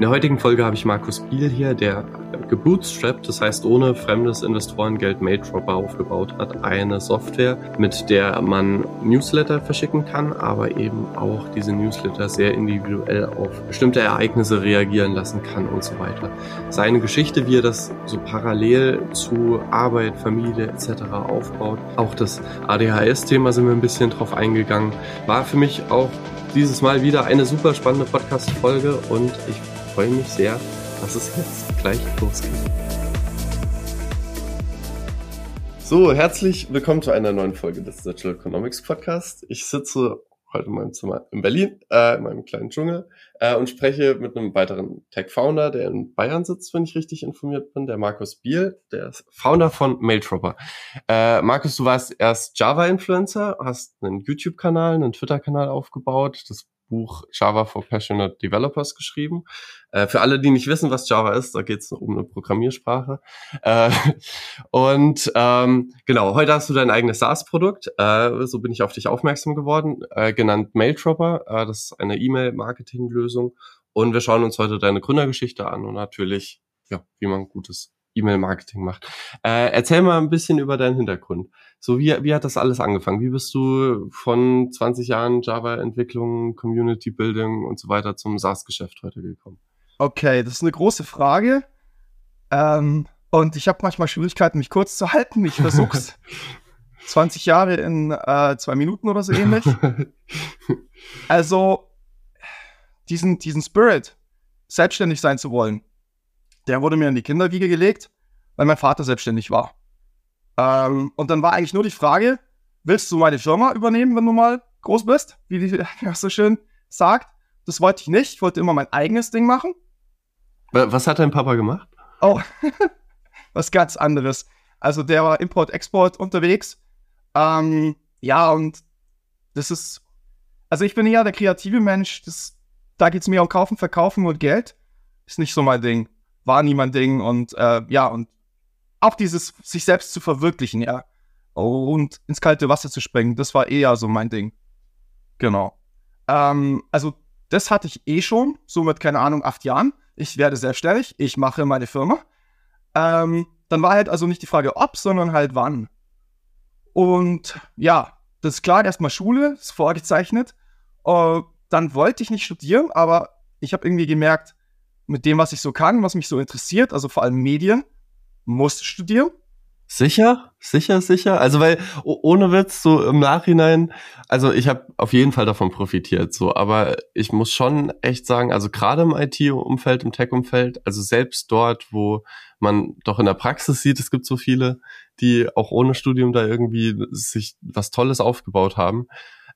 In der heutigen Folge habe ich Markus Biel hier, der gebootstrapped, das heißt ohne fremdes Investorengeld Maildropper aufgebaut hat. Eine Software, mit der man Newsletter verschicken kann, aber eben auch diese Newsletter sehr individuell auf bestimmte Ereignisse reagieren lassen kann und so weiter. Seine Geschichte, wie er das so parallel zu Arbeit, Familie etc. aufbaut. Auch das ADHS-Thema sind wir ein bisschen drauf eingegangen. War für mich auch dieses Mal wieder eine super spannende Podcast-Folge und ich freue mich sehr, dass es jetzt gleich losgeht. So, herzlich willkommen zu einer neuen Folge des Digital Economics Podcast. Ich sitze heute in meinem Zimmer in Berlin, äh, in meinem kleinen Dschungel, äh, und spreche mit einem weiteren Tech-Founder, der in Bayern sitzt, wenn ich richtig informiert bin, der Markus Biel, der ist Founder von Mailtropper. Äh, Markus, du warst erst Java-Influencer, hast einen YouTube-Kanal, einen Twitter-Kanal aufgebaut, das Buch Java for Passionate Developers geschrieben. Äh, für alle, die nicht wissen, was Java ist, da geht es um eine Programmiersprache. Äh, und ähm, genau, heute hast du dein eigenes SaaS-Produkt. Äh, so bin ich auf dich aufmerksam geworden, äh, genannt Mailtropper. Äh, das ist eine E-Mail-Marketing-Lösung. Und wir schauen uns heute deine Gründergeschichte an und natürlich, ja, wie man gutes E-Mail-Marketing macht. Äh, erzähl mal ein bisschen über deinen Hintergrund. So, wie, wie hat das alles angefangen? Wie bist du von 20 Jahren Java-Entwicklung, Community-Building und so weiter zum SaaS-Geschäft heute gekommen? Okay, das ist eine große Frage. Ähm, und ich habe manchmal Schwierigkeiten, mich kurz zu halten. Ich versuch's. 20 Jahre in äh, zwei Minuten oder so ähnlich. also, diesen, diesen Spirit, selbstständig sein zu wollen, der wurde mir in die Kinderwiege gelegt, weil mein Vater selbstständig war. Ähm, und dann war eigentlich nur die Frage, willst du meine Firma übernehmen, wenn du mal groß bist, wie die ja, so schön sagt. Das wollte ich nicht. Ich wollte immer mein eigenes Ding machen. Was hat dein Papa gemacht? Oh, was ganz anderes. Also der war Import-Export unterwegs. Ähm, ja, und das ist, also ich bin eher der kreative Mensch. Das, da geht es mir um Kaufen, Verkaufen und Geld. Ist nicht so mein Ding war nie mein Ding und äh, ja, und auch dieses sich selbst zu verwirklichen, ja, und ins kalte Wasser zu springen, das war eher so mein Ding. Genau. Ähm, also das hatte ich eh schon, so mit, keine Ahnung, acht Jahren. Ich werde selbstständig, ich mache meine Firma. Ähm, dann war halt also nicht die Frage ob, sondern halt wann. Und ja, das ist klar, erstmal Schule, ist vorgezeichnet. Uh, dann wollte ich nicht studieren, aber ich habe irgendwie gemerkt, mit dem, was ich so kann, was mich so interessiert, also vor allem Medien, musst studieren. Sicher, sicher, sicher. Also weil ohne Witz so im Nachhinein, also ich habe auf jeden Fall davon profitiert, so, aber ich muss schon echt sagen, also gerade im IT-Umfeld, im Tech-Umfeld, also selbst dort, wo man doch in der Praxis sieht, es gibt so viele, die auch ohne Studium da irgendwie sich was Tolles aufgebaut haben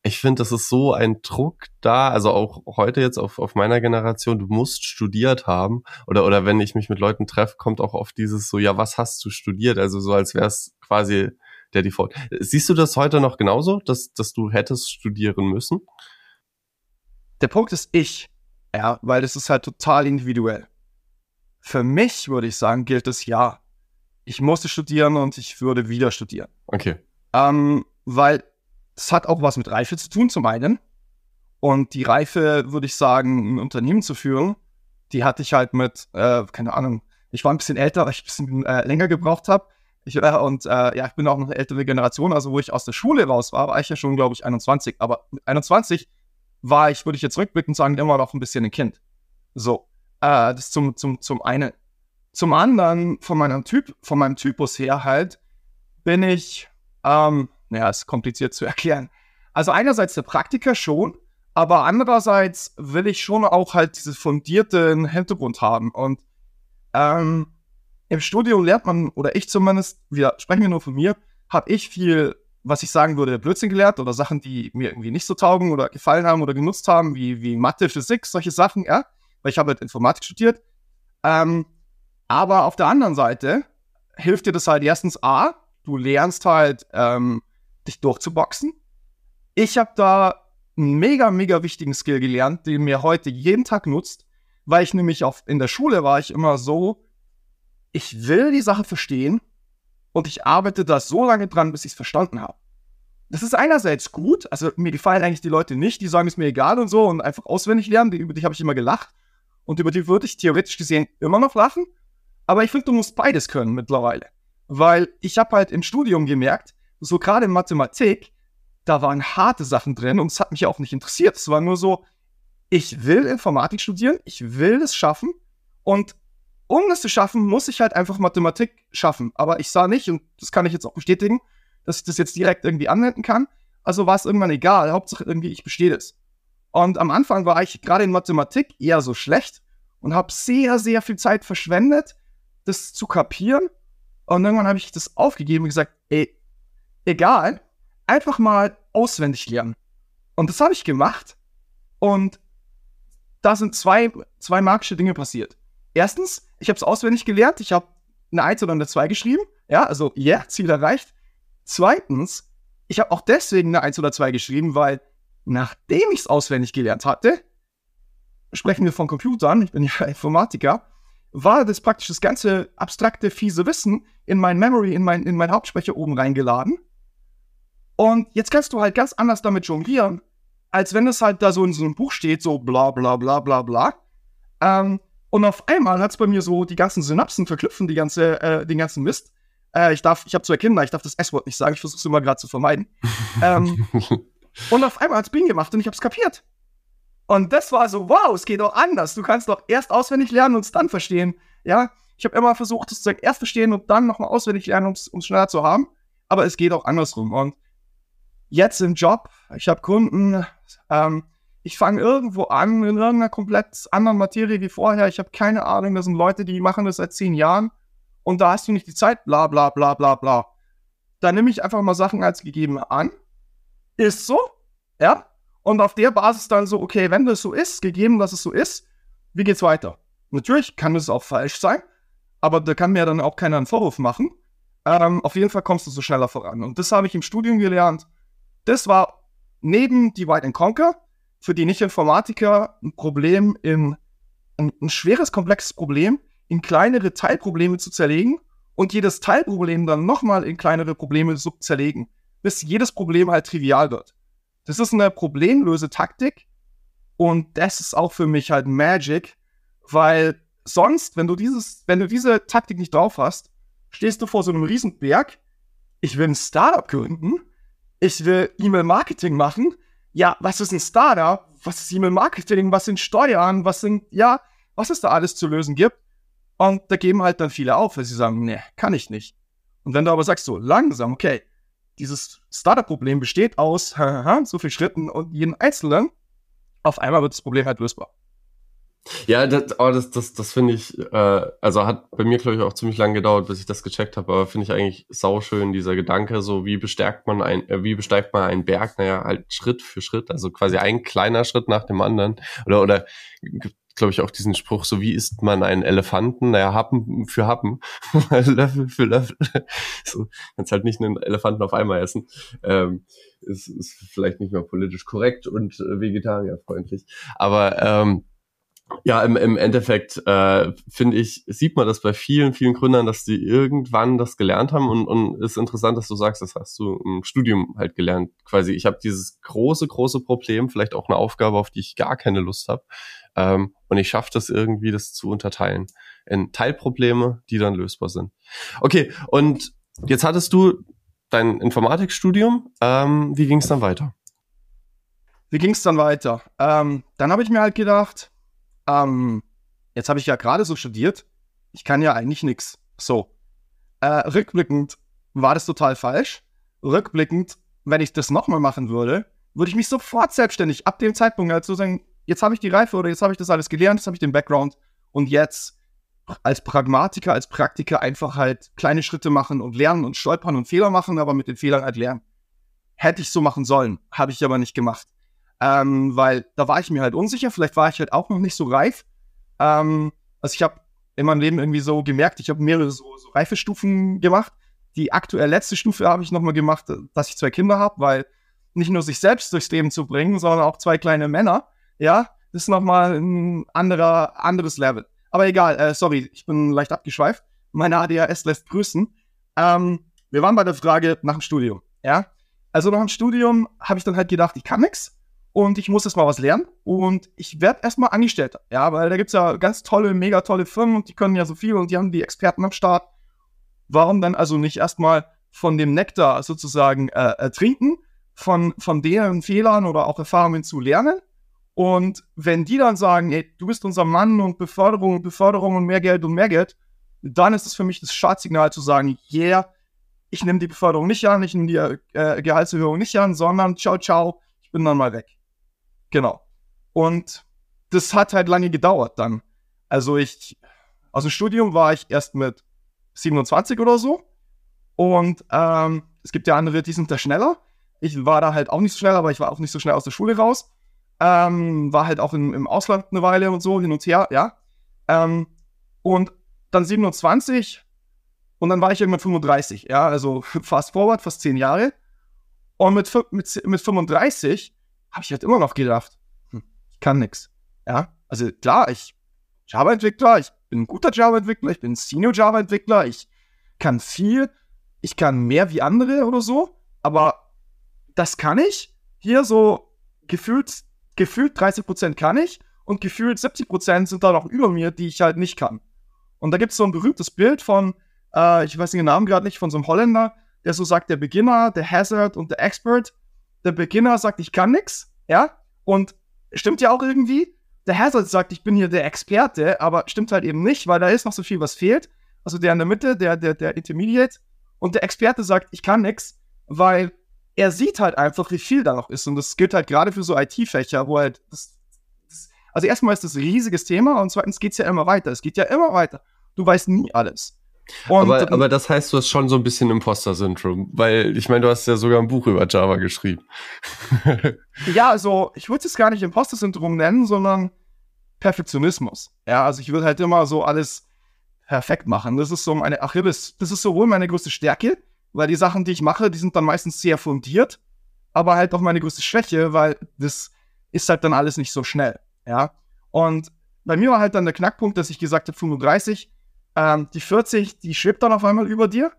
ich finde, das ist so ein Druck da, also auch heute jetzt auf, auf meiner Generation, du musst studiert haben. Oder, oder wenn ich mich mit Leuten treffe, kommt auch oft dieses so, ja, was hast du studiert? Also so, als wäre es quasi der Default. Siehst du das heute noch genauso, dass, dass du hättest studieren müssen? Der Punkt ist ich, ja, weil das ist halt total individuell. Für mich würde ich sagen, gilt es ja. Ich musste studieren und ich würde wieder studieren. Okay. Ähm, weil das hat auch was mit Reife zu tun, zum einen. Und die Reife, würde ich sagen, ein Unternehmen zu führen, die hatte ich halt mit, äh, keine Ahnung, ich war ein bisschen älter, weil ich ein bisschen äh, länger gebraucht habe. Ich, äh, und äh, ja, ich bin auch noch eine ältere Generation, also wo ich aus der Schule raus war, war ich ja schon, glaube ich, 21. Aber mit 21 war ich, würde ich jetzt rückblickend sagen, immer noch ein bisschen ein Kind. So, äh, das zum, zum, zum einen. Zum anderen, von meinem Typ, von meinem Typus her halt, bin ich, ähm, naja, ist kompliziert zu erklären. Also einerseits der Praktiker schon, aber andererseits will ich schon auch halt diesen fundierten Hintergrund haben. Und ähm, im Studium lernt man, oder ich zumindest, wir sprechen wir nur von mir, habe ich viel, was ich sagen würde, Blödsinn gelernt oder Sachen, die mir irgendwie nicht so taugen oder gefallen haben oder genutzt haben, wie, wie Mathe, Physik, solche Sachen, ja, weil ich habe halt Informatik studiert. Ähm, aber auf der anderen Seite hilft dir das halt erstens A, du lernst halt ähm, dich durchzuboxen. Ich habe da einen mega, mega wichtigen Skill gelernt, den mir heute jeden Tag nutzt, weil ich nämlich auf, in der Schule war ich immer so, ich will die Sache verstehen und ich arbeite da so lange dran, bis ich es verstanden habe. Das ist einerseits gut, also mir gefallen eigentlich die Leute nicht, die sagen, es mir egal und so und einfach auswendig lernen, über die habe ich immer gelacht. und über die würde ich theoretisch gesehen immer noch lachen. Aber ich finde, du musst beides können mittlerweile. Weil ich habe halt im Studium gemerkt, so gerade in Mathematik, da waren harte Sachen drin und es hat mich auch nicht interessiert. Es war nur so, ich will Informatik studieren, ich will es schaffen und um es zu schaffen, muss ich halt einfach Mathematik schaffen. Aber ich sah nicht, und das kann ich jetzt auch bestätigen, dass ich das jetzt direkt irgendwie anwenden kann. Also war es irgendwann egal. Hauptsache irgendwie, ich bestehe das. Und am Anfang war ich gerade in Mathematik eher so schlecht und habe sehr, sehr viel Zeit verschwendet, das zu kapieren. Und irgendwann habe ich das aufgegeben und gesagt, ey, egal, einfach mal auswendig lernen. Und das habe ich gemacht. Und da sind zwei, zwei magische Dinge passiert. Erstens, ich habe es auswendig gelernt. Ich habe eine 1 oder eine 2 geschrieben. Ja, also, ja, yeah, Ziel erreicht. Zweitens, ich habe auch deswegen eine 1 oder 2 geschrieben, weil nachdem ich es auswendig gelernt hatte, sprechen wir von Computern, ich bin ja Informatiker, war das praktisch das ganze abstrakte, fiese Wissen in mein Memory, in mein, in mein Hauptspeicher oben reingeladen. Und jetzt kannst du halt ganz anders damit jonglieren, als wenn es halt da so in so einem Buch steht, so bla bla bla bla bla. Ähm, und auf einmal hat es bei mir so die ganzen Synapsen verknüpfen, die ganze, äh, den ganzen Mist. Äh, ich darf, ich habe zwei Kinder, ich darf das S-Wort nicht sagen, ich versuche es immer gerade zu vermeiden. ähm, und auf einmal hat es Bing gemacht und ich habe es kapiert. Und das war so, wow, es geht auch anders. Du kannst doch erst auswendig lernen und es dann verstehen. Ja, ich habe immer versucht, es zu erst verstehen und dann nochmal auswendig lernen, um es schneller zu haben. Aber es geht auch andersrum. Und jetzt im Job, ich habe Kunden, ähm, ich fange irgendwo an in irgendeiner komplett anderen Materie wie vorher. Ich habe keine Ahnung, das sind Leute, die machen das seit zehn Jahren und da hast du nicht die Zeit, bla bla bla bla bla. Da nehme ich einfach mal Sachen als gegeben an. Ist so, ja, und auf der Basis dann so, okay, wenn das so ist, gegeben, dass es so ist, wie geht's weiter? Natürlich kann es auch falsch sein, aber da kann mir dann auch keiner einen Vorwurf machen. Ähm, auf jeden Fall kommst du so schneller voran. Und das habe ich im Studium gelernt. Das war neben Divide and Conquer für die Nicht-Informatiker ein Problem in ein, ein schweres, komplexes Problem in kleinere Teilprobleme zu zerlegen und jedes Teilproblem dann nochmal in kleinere Probleme zu zerlegen, bis jedes Problem halt trivial wird. Das ist eine problemlöse Taktik und das ist auch für mich halt Magic, weil sonst, wenn du dieses, wenn du diese Taktik nicht drauf hast, stehst du vor so einem riesen Berg. Ich will ein Startup gründen. Ich will E-Mail-Marketing machen. Ja, was ist ein Startup? Was ist E-Mail-Marketing? Was sind Steuern? Was sind, ja, was es da alles zu lösen gibt? Und da geben halt dann viele auf, weil sie sagen, nee, kann ich nicht. Und wenn du aber sagst so, langsam, okay, dieses Startup-Problem besteht aus so vielen Schritten und jeden einzelnen, auf einmal wird das Problem halt lösbar. Ja, das, aber das, das, das finde ich, äh, also hat bei mir, glaube ich, auch ziemlich lange gedauert, bis ich das gecheckt habe, aber finde ich eigentlich sauschön, dieser Gedanke, so wie bestärkt man ein, äh, wie besteigt man einen Berg, naja, halt Schritt für Schritt, also quasi ein kleiner Schritt nach dem anderen. Oder, oder glaube ich, auch diesen Spruch, so wie isst man einen Elefanten? Naja, Happen für Happen, Löffel für Löffel. so, kannst halt nicht einen Elefanten auf einmal essen. Ähm, ist, ist vielleicht nicht mehr politisch korrekt und äh, vegetarierfreundlich. Aber ähm, ja, im, im Endeffekt äh, finde ich, sieht man das bei vielen, vielen Gründern, dass die irgendwann das gelernt haben und, und ist interessant, dass du sagst, das hast du im Studium halt gelernt. Quasi, ich habe dieses große, große Problem, vielleicht auch eine Aufgabe, auf die ich gar keine Lust habe. Ähm, und ich schaffe das irgendwie, das zu unterteilen in Teilprobleme, die dann lösbar sind. Okay, und jetzt hattest du dein Informatikstudium. Ähm, wie ging es dann weiter? Wie ging es dann weiter? Ähm, dann habe ich mir halt gedacht, ähm, jetzt habe ich ja gerade so studiert, ich kann ja eigentlich nichts. So, äh, rückblickend war das total falsch. Rückblickend, wenn ich das nochmal machen würde, würde ich mich sofort selbstständig ab dem Zeitpunkt halt so sagen, jetzt habe ich die Reife oder jetzt habe ich das alles gelernt, jetzt habe ich den Background und jetzt als Pragmatiker, als Praktiker einfach halt kleine Schritte machen und lernen und stolpern und Fehler machen, aber mit den Fehlern halt lernen. Hätte ich so machen sollen, habe ich aber nicht gemacht. Ähm, weil da war ich mir halt unsicher, vielleicht war ich halt auch noch nicht so reif. Ähm, also ich habe in meinem Leben irgendwie so gemerkt, ich habe mehrere so, so Reifestufen gemacht. Die aktuell letzte Stufe habe ich nochmal gemacht, dass ich zwei Kinder habe, weil nicht nur sich selbst durchs Leben zu bringen, sondern auch zwei kleine Männer ja, ist nochmal ein anderer, anderes Level. Aber egal, äh, sorry, ich bin leicht abgeschweift. Meine ADHS lässt grüßen. Ähm, wir waren bei der Frage nach dem Studium, ja. Also nach dem Studium habe ich dann halt gedacht, ich kann nix. Und ich muss jetzt mal was lernen und ich werde erstmal Angestellter. Ja, weil da gibt es ja ganz tolle, mega tolle Firmen und die können ja so viel und die haben die Experten am Start. Warum dann also nicht erstmal von dem Nektar sozusagen äh, trinken, von, von deren Fehlern oder auch Erfahrungen zu lernen? Und wenn die dann sagen, ey, du bist unser Mann und Beförderung und Beförderung und mehr Geld und mehr Geld, dann ist es für mich das Startsignal zu sagen, yeah, ich nehme die Beförderung nicht an, ich nehme die äh, Gehaltserhöhung nicht an, sondern ciao, ciao, ich bin dann mal weg. Genau. Und das hat halt lange gedauert dann. Also ich, aus dem Studium war ich erst mit 27 oder so. Und ähm, es gibt ja andere, die sind da schneller. Ich war da halt auch nicht so schnell, aber ich war auch nicht so schnell aus der Schule raus. Ähm, war halt auch in, im Ausland eine Weile und so, hin und her, ja. Ähm, und dann 27 und dann war ich irgendwann 35, ja, also fast forward, fast zehn Jahre. Und mit, mit, mit 35 habe ich halt immer noch gedacht, hm, ich kann nix. Ja, also klar, ich Java-Entwickler, ich bin ein guter Java-Entwickler, ich bin Senior-Java-Entwickler, ich kann viel, ich kann mehr wie andere oder so, aber das kann ich. Hier so gefühlt, gefühlt 30% kann ich und gefühlt 70% sind da noch über mir, die ich halt nicht kann. Und da gibt es so ein berühmtes Bild von, äh, ich weiß den Namen gerade nicht, von so einem Holländer, der so sagt, der Beginner, der Hazard und der Expert der Beginner sagt, ich kann nichts, ja, und stimmt ja auch irgendwie. Der Hazard sagt, ich bin hier der Experte, aber stimmt halt eben nicht, weil da ist noch so viel, was fehlt. Also der in der Mitte, der, der, der Intermediate. Und der Experte sagt, ich kann nichts, weil er sieht halt einfach, wie viel da noch ist. Und das gilt halt gerade für so IT-Fächer, wo halt das, das, also erstmal ist das ein riesiges Thema und zweitens geht es ja immer weiter. Es geht ja immer weiter. Du weißt nie alles. Und, aber, aber das heißt, du hast schon so ein bisschen Imposter-Syndrom, weil ich meine, du hast ja sogar ein Buch über Java geschrieben. ja, also ich würde es gar nicht Imposter-Syndrom nennen, sondern Perfektionismus. Ja, also ich würde halt immer so alles perfekt machen. Das ist so meine Achilles, das ist sowohl meine größte Stärke, weil die Sachen, die ich mache, die sind dann meistens sehr fundiert, aber halt auch meine größte Schwäche, weil das ist halt dann alles nicht so schnell. Ja, und bei mir war halt dann der Knackpunkt, dass ich gesagt habe, 35, ähm, die 40, die schwebt dann auf einmal über dir.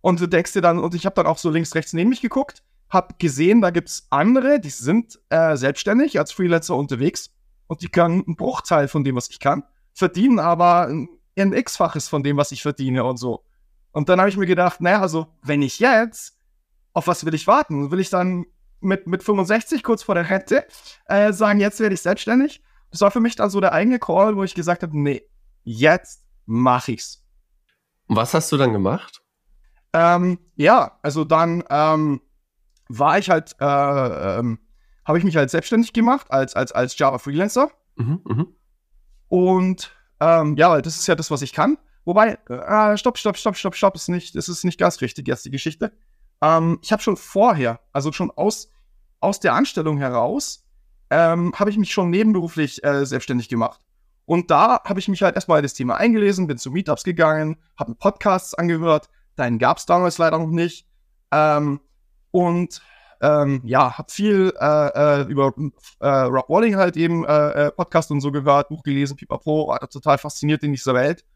Und du denkst dir dann, und ich habe dann auch so links, rechts neben mich geguckt, habe gesehen, da gibt es andere, die sind äh, selbstständig als Freelancer unterwegs und die können einen Bruchteil von dem, was ich kann, verdienen aber ein, X-faches von dem, was ich verdiene und so. Und dann habe ich mir gedacht, naja, also, wenn ich jetzt, auf was will ich warten? Will ich dann mit, mit 65 kurz vor der Rente äh, sagen, jetzt werde ich selbstständig? Das war für mich dann so der eigene Call, wo ich gesagt habe, nee, jetzt mache ich's. Was hast du dann gemacht? Ähm, ja, also dann ähm, war ich halt, äh, ähm, habe ich mich halt selbstständig gemacht als, als, als Java Freelancer. Mhm, mh. Und ähm, ja, weil das ist ja das, was ich kann. Wobei, äh, stopp, stopp, stopp, stopp, stopp, ist nicht, das ist nicht ganz richtig jetzt die Geschichte. Ähm, ich habe schon vorher, also schon aus, aus der Anstellung heraus, ähm, habe ich mich schon nebenberuflich äh, selbstständig gemacht. Und da habe ich mich halt erstmal in das Thema eingelesen, bin zu Meetups gegangen, habe Podcasts angehört. Deinen gab es damals leider noch nicht. Ähm, und ähm, ja, habe viel äh, äh, über äh, Rob Walling halt eben äh, äh, Podcast und so gehört, Buch gelesen, Pipapo, war total fasziniert in dieser Welt.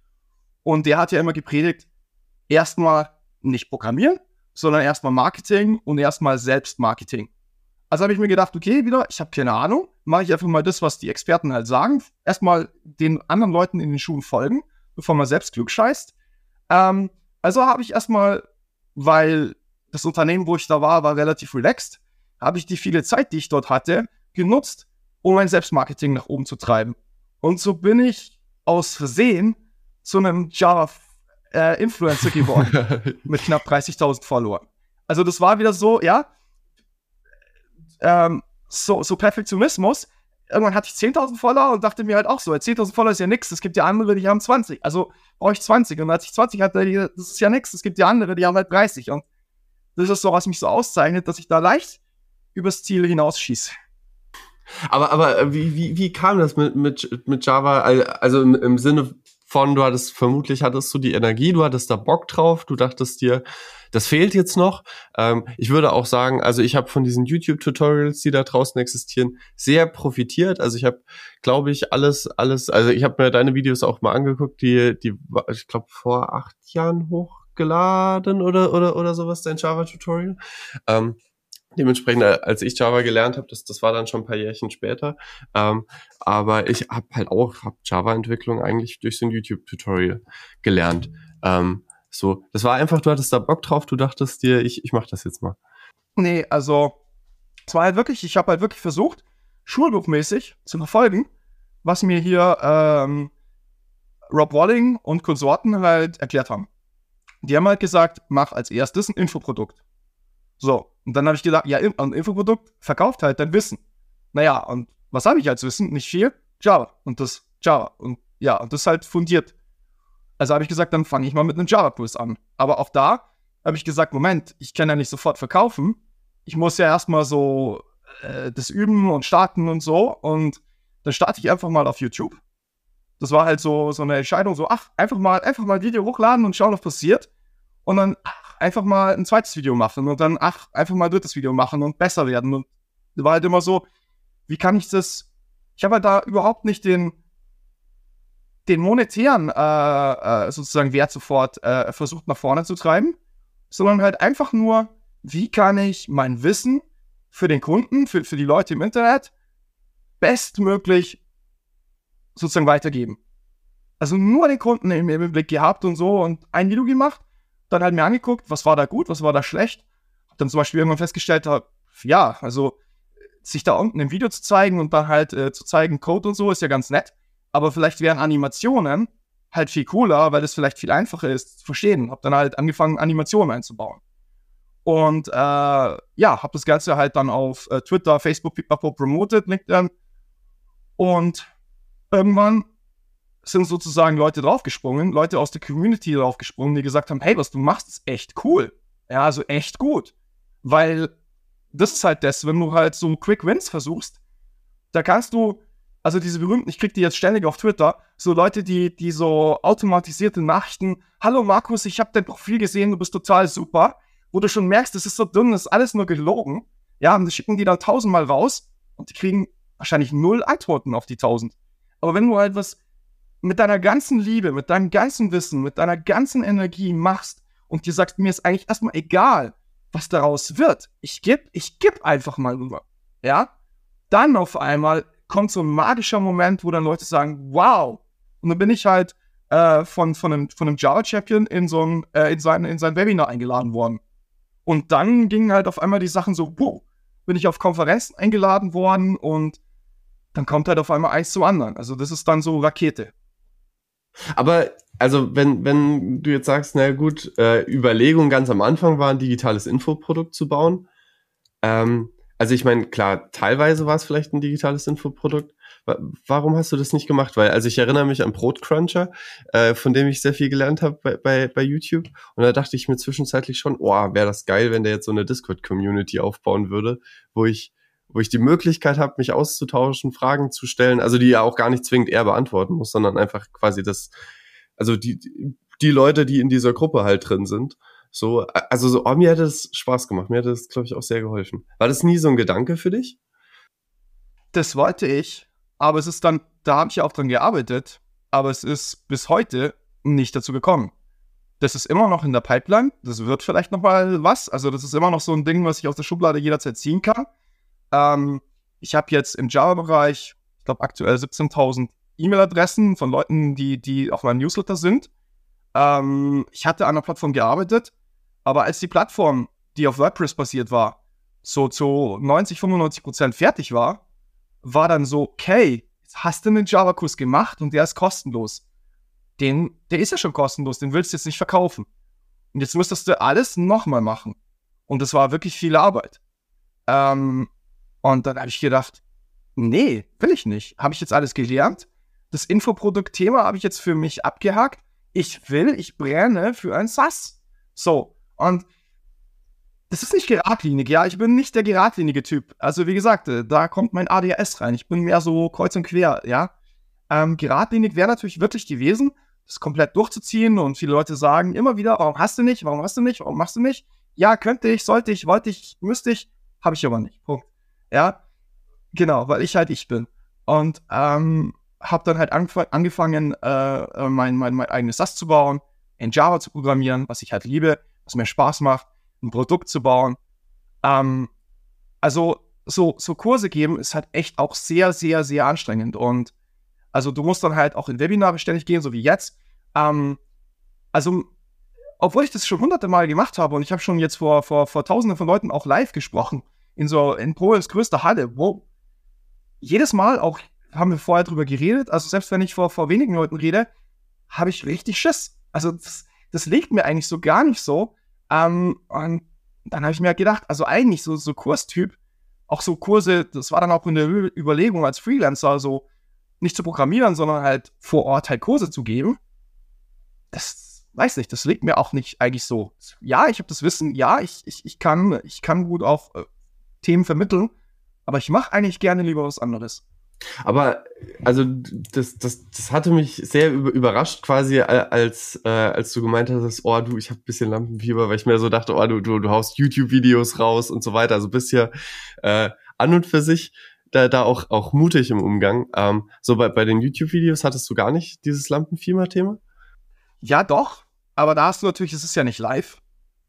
Und der hat ja immer gepredigt, erstmal nicht programmieren, sondern erstmal Marketing und erstmal Selbstmarketing. Also habe ich mir gedacht, okay, wieder, ich habe keine Ahnung, mache ich einfach mal das, was die Experten halt sagen. Erstmal den anderen Leuten in den Schuhen folgen, bevor man selbst Glück scheißt. Ähm, also habe ich erstmal, weil das Unternehmen, wo ich da war, war relativ relaxed, habe ich die viele Zeit, die ich dort hatte, genutzt, um mein Selbstmarketing nach oben zu treiben. Und so bin ich aus Versehen zu einem Java-Influencer äh, geworden mit knapp 30.000 Followern. Also das war wieder so, ja, ähm, so, so Perfektionismus. Irgendwann hatte ich 10.000 Follower und dachte mir halt auch so, 10.000 Follower ist ja nichts, es gibt ja andere, die haben 20. Also brauche ich 20. Und als ich 20 hatte, das ist ja nichts, es gibt ja andere, die haben halt 30. Und das ist so, was mich so auszeichnet, dass ich da leicht übers Ziel hinausschieße. Aber, aber äh, wie, wie, wie kam das mit, mit, mit Java? Also im, im Sinne von, du hattest, vermutlich hattest du die Energie, du hattest da Bock drauf, du dachtest dir, das fehlt jetzt noch. Ähm, ich würde auch sagen, also ich habe von diesen YouTube-Tutorials, die da draußen existieren, sehr profitiert. Also ich habe, glaube ich, alles, alles, also ich habe mir deine Videos auch mal angeguckt, die, die, ich glaube, vor acht Jahren hochgeladen oder, oder, oder sowas, dein Java-Tutorial. Ähm, Dementsprechend, äh, als ich Java gelernt habe, das, das war dann schon ein paar Jährchen später. Ähm, aber ich habe halt auch hab Java-Entwicklung eigentlich durch so ein YouTube-Tutorial gelernt. Ähm, so, das war einfach, du hattest da Bock drauf, du dachtest dir, ich, ich mache das jetzt mal. Nee, also es war halt wirklich, ich habe halt wirklich versucht, schulbuchmäßig zu verfolgen, was mir hier ähm, Rob Walling und Konsorten halt erklärt haben. Die haben halt gesagt, mach als erstes ein Infoprodukt. So, und dann habe ich gedacht, ja, ein Infoprodukt verkauft halt dein Wissen. Naja, und was habe ich als Wissen? Nicht viel. Java. Und das Java. Und ja, und das halt fundiert. Also habe ich gesagt, dann fange ich mal mit einem Java-Kurs an. Aber auch da habe ich gesagt, Moment, ich kann ja nicht sofort verkaufen. Ich muss ja erstmal so äh, das üben und starten und so. Und dann starte ich einfach mal auf YouTube. Das war halt so, so eine Entscheidung, so, ach, einfach mal, einfach mal Video hochladen und schauen, was passiert. Und dann, ach, einfach mal ein zweites Video machen und dann, ach, einfach mal ein drittes Video machen und besser werden. Und war halt immer so, wie kann ich das, ich habe halt da überhaupt nicht den, den monetären äh, äh, sozusagen Wert sofort äh, versucht nach vorne zu treiben, sondern halt einfach nur, wie kann ich mein Wissen für den Kunden, für, für die Leute im Internet bestmöglich sozusagen weitergeben. Also nur den Kunden im, im Blick gehabt und so und ein Video gemacht, dann halt mir angeguckt, was war da gut, was war da schlecht. Hab dann zum Beispiel irgendwann festgestellt, ja, also sich da unten im Video zu zeigen und dann halt äh, zu zeigen, Code und so ist ja ganz nett. Aber vielleicht wären Animationen halt viel cooler, weil es vielleicht viel einfacher ist zu verstehen. Hab dann halt angefangen, Animationen einzubauen. Und äh, ja, hab das Ganze halt dann auf äh, Twitter, Facebook, Pipapo promoted, LinkedIn. Und irgendwann sind sozusagen Leute draufgesprungen, Leute aus der Community draufgesprungen, die gesagt haben, hey, was du machst, ist echt cool. Ja, also echt gut. Weil das ist halt das, wenn du halt so Quick Wins versuchst, da kannst du, also diese berühmten, ich krieg die jetzt ständig auf Twitter, so Leute, die, die so automatisierte Nachrichten, hallo Markus, ich habe dein Profil gesehen, du bist total super, wo du schon merkst, das ist so dünn, das ist alles nur gelogen. Ja, und das schicken die dann tausendmal raus und die kriegen wahrscheinlich null Antworten auf die tausend. Aber wenn du halt was mit deiner ganzen Liebe, mit deinem ganzen Wissen, mit deiner ganzen Energie machst und dir sagst, mir ist eigentlich erstmal egal, was daraus wird. Ich geb, ich geb einfach mal rüber. Ja? Dann auf einmal kommt so ein magischer Moment, wo dann Leute sagen, wow. Und dann bin ich halt äh, von, von einem, von einem Java-Champion in so ein, äh, in sein, in sein Webinar eingeladen worden. Und dann gingen halt auf einmal die Sachen so, wow, bin ich auf Konferenzen eingeladen worden und dann kommt halt auf einmal eins zum anderen. Also das ist dann so Rakete. Aber also wenn, wenn du jetzt sagst, na gut, äh, Überlegung ganz am Anfang war, ein digitales Infoprodukt zu bauen. Ähm, also ich meine, klar, teilweise war es vielleicht ein digitales Infoprodukt. Warum hast du das nicht gemacht? Weil, also ich erinnere mich an Brotcruncher, äh, von dem ich sehr viel gelernt habe bei, bei, bei YouTube. Und da dachte ich mir zwischenzeitlich schon, oh, wäre das geil, wenn der jetzt so eine Discord-Community aufbauen würde, wo ich wo ich die Möglichkeit habe, mich auszutauschen, Fragen zu stellen, also die ja auch gar nicht zwingend er beantworten muss, sondern einfach quasi das, also die, die Leute, die in dieser Gruppe halt drin sind. So, also so, oh, mir hätte es Spaß gemacht, mir hätte es, glaube ich, auch sehr geholfen. War das nie so ein Gedanke für dich? Das wollte ich, aber es ist dann, da habe ich ja auch dran gearbeitet, aber es ist bis heute nicht dazu gekommen. Das ist immer noch in der Pipeline, das wird vielleicht noch mal was, also das ist immer noch so ein Ding, was ich aus der Schublade jederzeit ziehen kann. Ähm, ich habe jetzt im Java-Bereich, ich glaube aktuell 17.000 E-Mail-Adressen von Leuten, die, die auf meinem Newsletter sind. Ähm, ich hatte an der Plattform gearbeitet, aber als die Plattform, die auf WordPress basiert war, so zu 90, 95 Prozent fertig war, war dann so, okay, hast du einen Java-Kurs gemacht und der ist kostenlos. Den, der ist ja schon kostenlos, den willst du jetzt nicht verkaufen. Und jetzt müsstest du alles nochmal machen. Und das war wirklich viel Arbeit. Ähm, und dann habe ich gedacht, nee, will ich nicht. Habe ich jetzt alles gelernt? Das Infoprodukt-Thema habe ich jetzt für mich abgehakt. Ich will, ich brenne für ein SAS. So. Und das ist nicht geradlinig, ja. Ich bin nicht der geradlinige Typ. Also, wie gesagt, äh, da kommt mein ADHS rein. Ich bin mehr so kreuz und quer, ja. Ähm, geradlinig wäre natürlich wirklich gewesen, das komplett durchzuziehen und viele Leute sagen immer wieder, warum hast du nicht, warum hast du nicht, warum machst du nicht? Ja, könnte ich, sollte ich, wollte ich, müsste ich, habe ich aber nicht. Punkt. Ja, genau, weil ich halt ich bin. Und ähm, habe dann halt angef angefangen, äh, äh, mein, mein, mein eigenes SAS zu bauen, in Java zu programmieren, was ich halt liebe, was mir Spaß macht, ein Produkt zu bauen. Ähm, Also so, so Kurse geben ist halt echt auch sehr, sehr, sehr anstrengend. Und also du musst dann halt auch in Webinare ständig gehen, so wie jetzt. Ähm, also, obwohl ich das schon hunderte Mal gemacht habe und ich habe schon jetzt vor, vor, vor tausenden von Leuten auch live gesprochen, in so, in Polens größter Halle, wo jedes Mal auch haben wir vorher drüber geredet, also selbst wenn ich vor, vor wenigen Leuten rede, habe ich richtig Schiss. Also das, das liegt mir eigentlich so gar nicht so. Ähm, und dann habe ich mir gedacht, also eigentlich so, so Kurstyp, auch so Kurse, das war dann auch in der Überlegung als Freelancer, so nicht zu programmieren, sondern halt vor Ort halt Kurse zu geben. Das weiß nicht, das liegt mir auch nicht eigentlich so. Ja, ich habe das Wissen, ja, ich, ich, ich, kann, ich kann gut auch äh, Themen vermitteln, aber ich mache eigentlich gerne lieber was anderes. Aber also das, das, das hatte mich sehr überrascht quasi, als, äh, als du gemeint hast, oh du, ich habe bisschen Lampenfieber, weil ich mir so dachte, oh du, du, du haust YouTube-Videos raus und so weiter. Also bist ja äh, an und für sich da, da auch, auch mutig im Umgang. Ähm, so bei, bei den YouTube-Videos hattest du gar nicht dieses Lampenfieber-Thema? Ja, doch. Aber da hast du natürlich, es ist ja nicht live.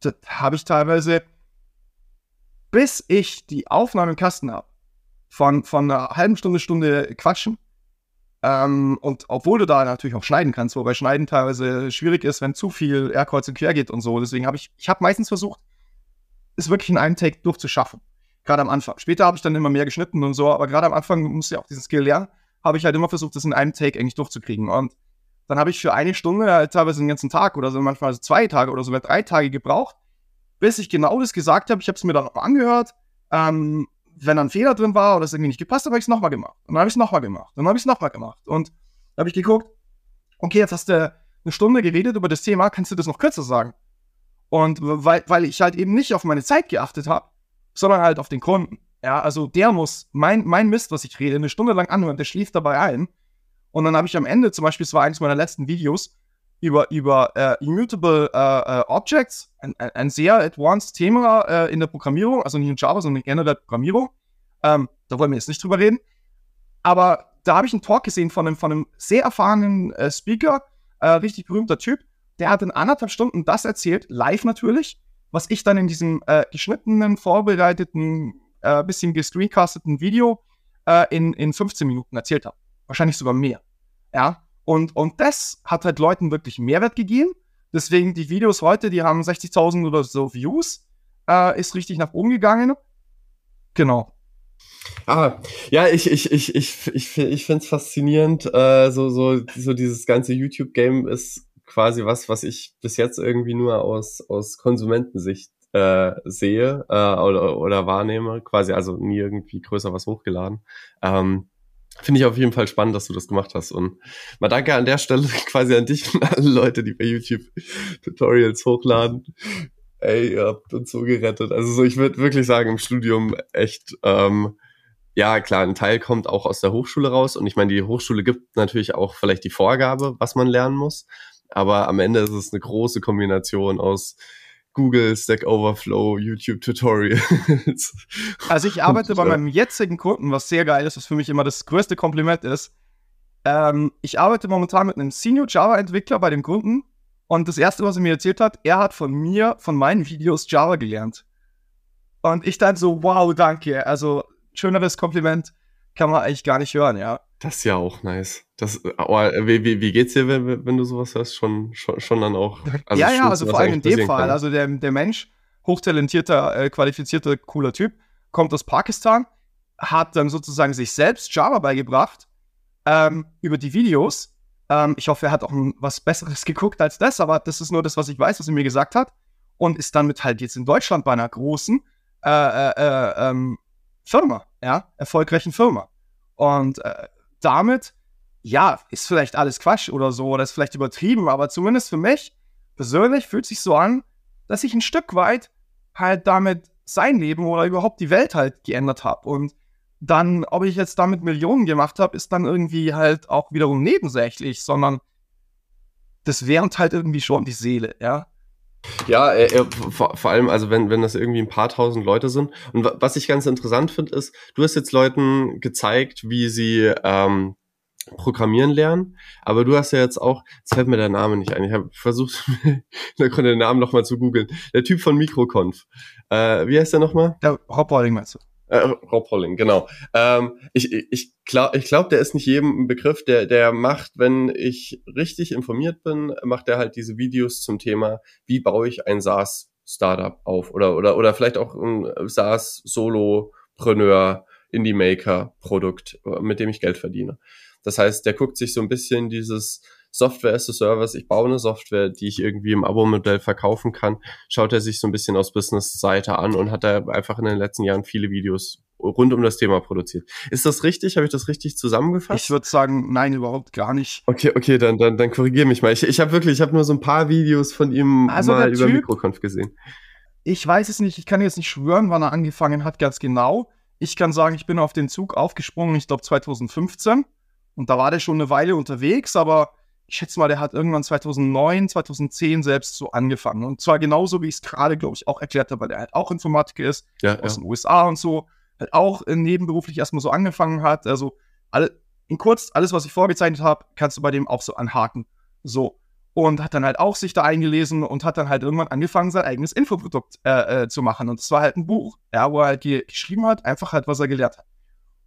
Das habe ich teilweise, bis ich die Aufnahme im Kasten habe von, von einer halben Stunde, Stunde quatschen. Ähm, und obwohl du da natürlich auch schneiden kannst, wobei Schneiden teilweise schwierig ist, wenn zu viel R kreuz und quer geht und so. Deswegen habe ich, ich habe meistens versucht, es wirklich in einem Take durchzuschaffen. Gerade am Anfang. Später habe ich dann immer mehr geschnitten und so, aber gerade am Anfang musste ich auch diesen Skill lernen, habe ich halt immer versucht, das in einem Take eigentlich durchzukriegen. Und dann habe ich für eine Stunde halt teilweise den ganzen Tag oder so, manchmal also zwei Tage oder sogar drei Tage gebraucht, bis ich genau das gesagt habe. Ich habe es mir dann auch angehört. Ähm, wenn ein Fehler drin war oder es irgendwie nicht gepasst hat, habe ich es nochmal gemacht. Und dann habe ich es nochmal gemacht. Und dann habe ich es nochmal gemacht. Und dann habe ich geguckt, okay, jetzt hast du eine Stunde geredet über das Thema, kannst du das noch kürzer sagen? Und weil, weil ich halt eben nicht auf meine Zeit geachtet habe, sondern halt auf den Kunden. Ja, also der muss mein, mein Mist, was ich rede, eine Stunde lang anhören, der schläft dabei ein. Und dann habe ich am Ende, zum Beispiel, es war eines meiner letzten Videos, über, über äh, Immutable äh, äh, Objects, ein, ein, sehr advanced Thema äh, in der Programmierung, also nicht in Java, sondern in generell Programmierung. Ähm, da wollen wir jetzt nicht drüber reden. Aber da habe ich einen Talk gesehen von einem, von einem sehr erfahrenen äh, Speaker, äh, richtig berühmter Typ. Der hat in anderthalb Stunden das erzählt, live natürlich, was ich dann in diesem geschnittenen, vorbereiteten, bisschen gescreencasteten Video in, in 15 Minuten erzählt habe. Wahrscheinlich sogar mehr. Ja, und, und das hat halt Leuten wirklich Mehrwert gegeben. Deswegen die Videos heute, die haben 60.000 oder so Views. Äh, ist richtig nach oben gegangen. Genau. Ah, ja, ich, ich, ich, ich, ich, ich finde es faszinierend. Äh, so, so, so dieses ganze YouTube-Game ist quasi was, was ich bis jetzt irgendwie nur aus, aus Konsumentensicht äh, sehe äh, oder, oder wahrnehme. Quasi also nie irgendwie größer was hochgeladen. Ähm, Finde ich auf jeden Fall spannend, dass du das gemacht hast. Und mal danke an der Stelle quasi an dich und alle Leute, die bei YouTube Tutorials hochladen. Ey, ihr habt uns so gerettet. Also so, ich würde wirklich sagen, im Studium echt, ähm, ja klar, ein Teil kommt auch aus der Hochschule raus. Und ich meine, die Hochschule gibt natürlich auch vielleicht die Vorgabe, was man lernen muss. Aber am Ende ist es eine große Kombination aus Google, Stack Overflow, YouTube Tutorials. Also ich arbeite bei meinem jetzigen Kunden, was sehr geil ist, was für mich immer das größte Kompliment ist. Ähm, ich arbeite momentan mit einem Senior Java Entwickler bei dem Kunden und das erste, was er mir erzählt hat, er hat von mir, von meinen Videos Java gelernt. Und ich dann so, wow, danke. Also schöneres Kompliment kann man eigentlich gar nicht hören, ja. Das ist ja auch nice. Das, oh, wie, wie, wie geht's dir, wenn, wenn du sowas hast? Schon, schon, schon dann auch. Also ja, ja, also vor allem in dem Fall. Kann. Also der, der Mensch, hochtalentierter, äh, qualifizierter, cooler Typ, kommt aus Pakistan, hat dann sozusagen sich selbst Java beigebracht ähm, über die Videos. Ähm, ich hoffe, er hat auch was Besseres geguckt als das, aber das ist nur das, was ich weiß, was er mir gesagt hat. Und ist dann mit halt jetzt in Deutschland bei einer großen äh, äh, äh ähm, Firma, ja, erfolgreichen Firma. Und äh, damit, ja, ist vielleicht alles Quatsch oder so, oder ist vielleicht übertrieben, aber zumindest für mich persönlich fühlt sich so an, dass ich ein Stück weit halt damit sein Leben oder überhaupt die Welt halt geändert habe. Und dann, ob ich jetzt damit Millionen gemacht habe, ist dann irgendwie halt auch wiederum nebensächlich, sondern das wärmt halt irgendwie schon die Seele, ja. Ja, äh, äh, vor, vor, allem, also wenn, wenn das irgendwie ein paar tausend Leute sind. Und was ich ganz interessant finde, ist, du hast jetzt Leuten gezeigt, wie sie ähm, Programmieren lernen, aber du hast ja jetzt auch, jetzt fällt mir der Name nicht ein, ich habe versucht, den Namen nochmal zu googeln. Der Typ von Mikroconf. Äh, wie heißt der nochmal? Der Hopboarding meinst du? Äh, Rob Holling, genau. Ähm, ich ich glaube, ich glaub, der ist nicht jedem ein Begriff. Der, der macht, wenn ich richtig informiert bin, macht er halt diese Videos zum Thema, wie baue ich ein SaaS-Startup auf oder, oder, oder vielleicht auch ein SaaS-Solopreneur, Indie-Maker-Produkt, mit dem ich Geld verdiene. Das heißt, der guckt sich so ein bisschen dieses Software as a Service, ich baue eine Software, die ich irgendwie im Abo-Modell verkaufen kann, schaut er sich so ein bisschen aus Business-Seite an und hat da einfach in den letzten Jahren viele Videos rund um das Thema produziert. Ist das richtig? Habe ich das richtig zusammengefasst? Ich würde sagen, nein, überhaupt gar nicht. Okay, okay, dann, dann, dann korrigiere mich mal. Ich, ich habe wirklich, ich habe nur so ein paar Videos von ihm also mal über typ, Mikroconf gesehen. Ich weiß es nicht, ich kann jetzt nicht schwören, wann er angefangen hat, ganz genau. Ich kann sagen, ich bin auf den Zug aufgesprungen, ich glaube 2015. Und da war der schon eine Weile unterwegs, aber ich schätze mal, der hat irgendwann 2009, 2010 selbst so angefangen. Und zwar genauso, wie ich es gerade, glaube ich, auch erklärt habe, weil er halt auch Informatiker ist, ja, aus ja. den USA und so, halt auch nebenberuflich erstmal so angefangen hat. Also, alle, in kurz, alles, was ich vorgezeichnet habe, kannst du bei dem auch so anhaken. So. Und hat dann halt auch sich da eingelesen und hat dann halt irgendwann angefangen, sein eigenes Infoprodukt äh, äh, zu machen. Und das war halt ein Buch, ja, wo er halt geschrieben hat, einfach halt, was er gelehrt hat.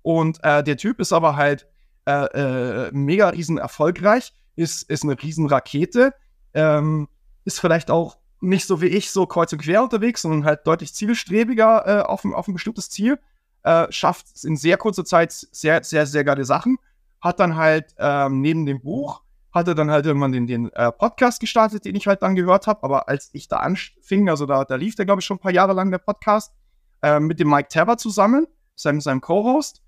Und äh, der Typ ist aber halt äh, äh, mega riesen erfolgreich ist, ist eine Riesenrakete, ähm, ist vielleicht auch nicht so wie ich so kreuz und quer unterwegs, sondern halt deutlich zielstrebiger äh, auf, ein, auf ein bestimmtes Ziel, äh, schafft in sehr kurzer Zeit sehr, sehr, sehr geile Sachen, hat dann halt ähm, neben dem Buch, hatte dann halt irgendwann den, den äh, Podcast gestartet, den ich halt dann gehört habe, aber als ich da anfing, also da, da lief der, glaube ich, schon ein paar Jahre lang der Podcast, äh, mit dem Mike Tabber zusammen, seinem, seinem Co-Host,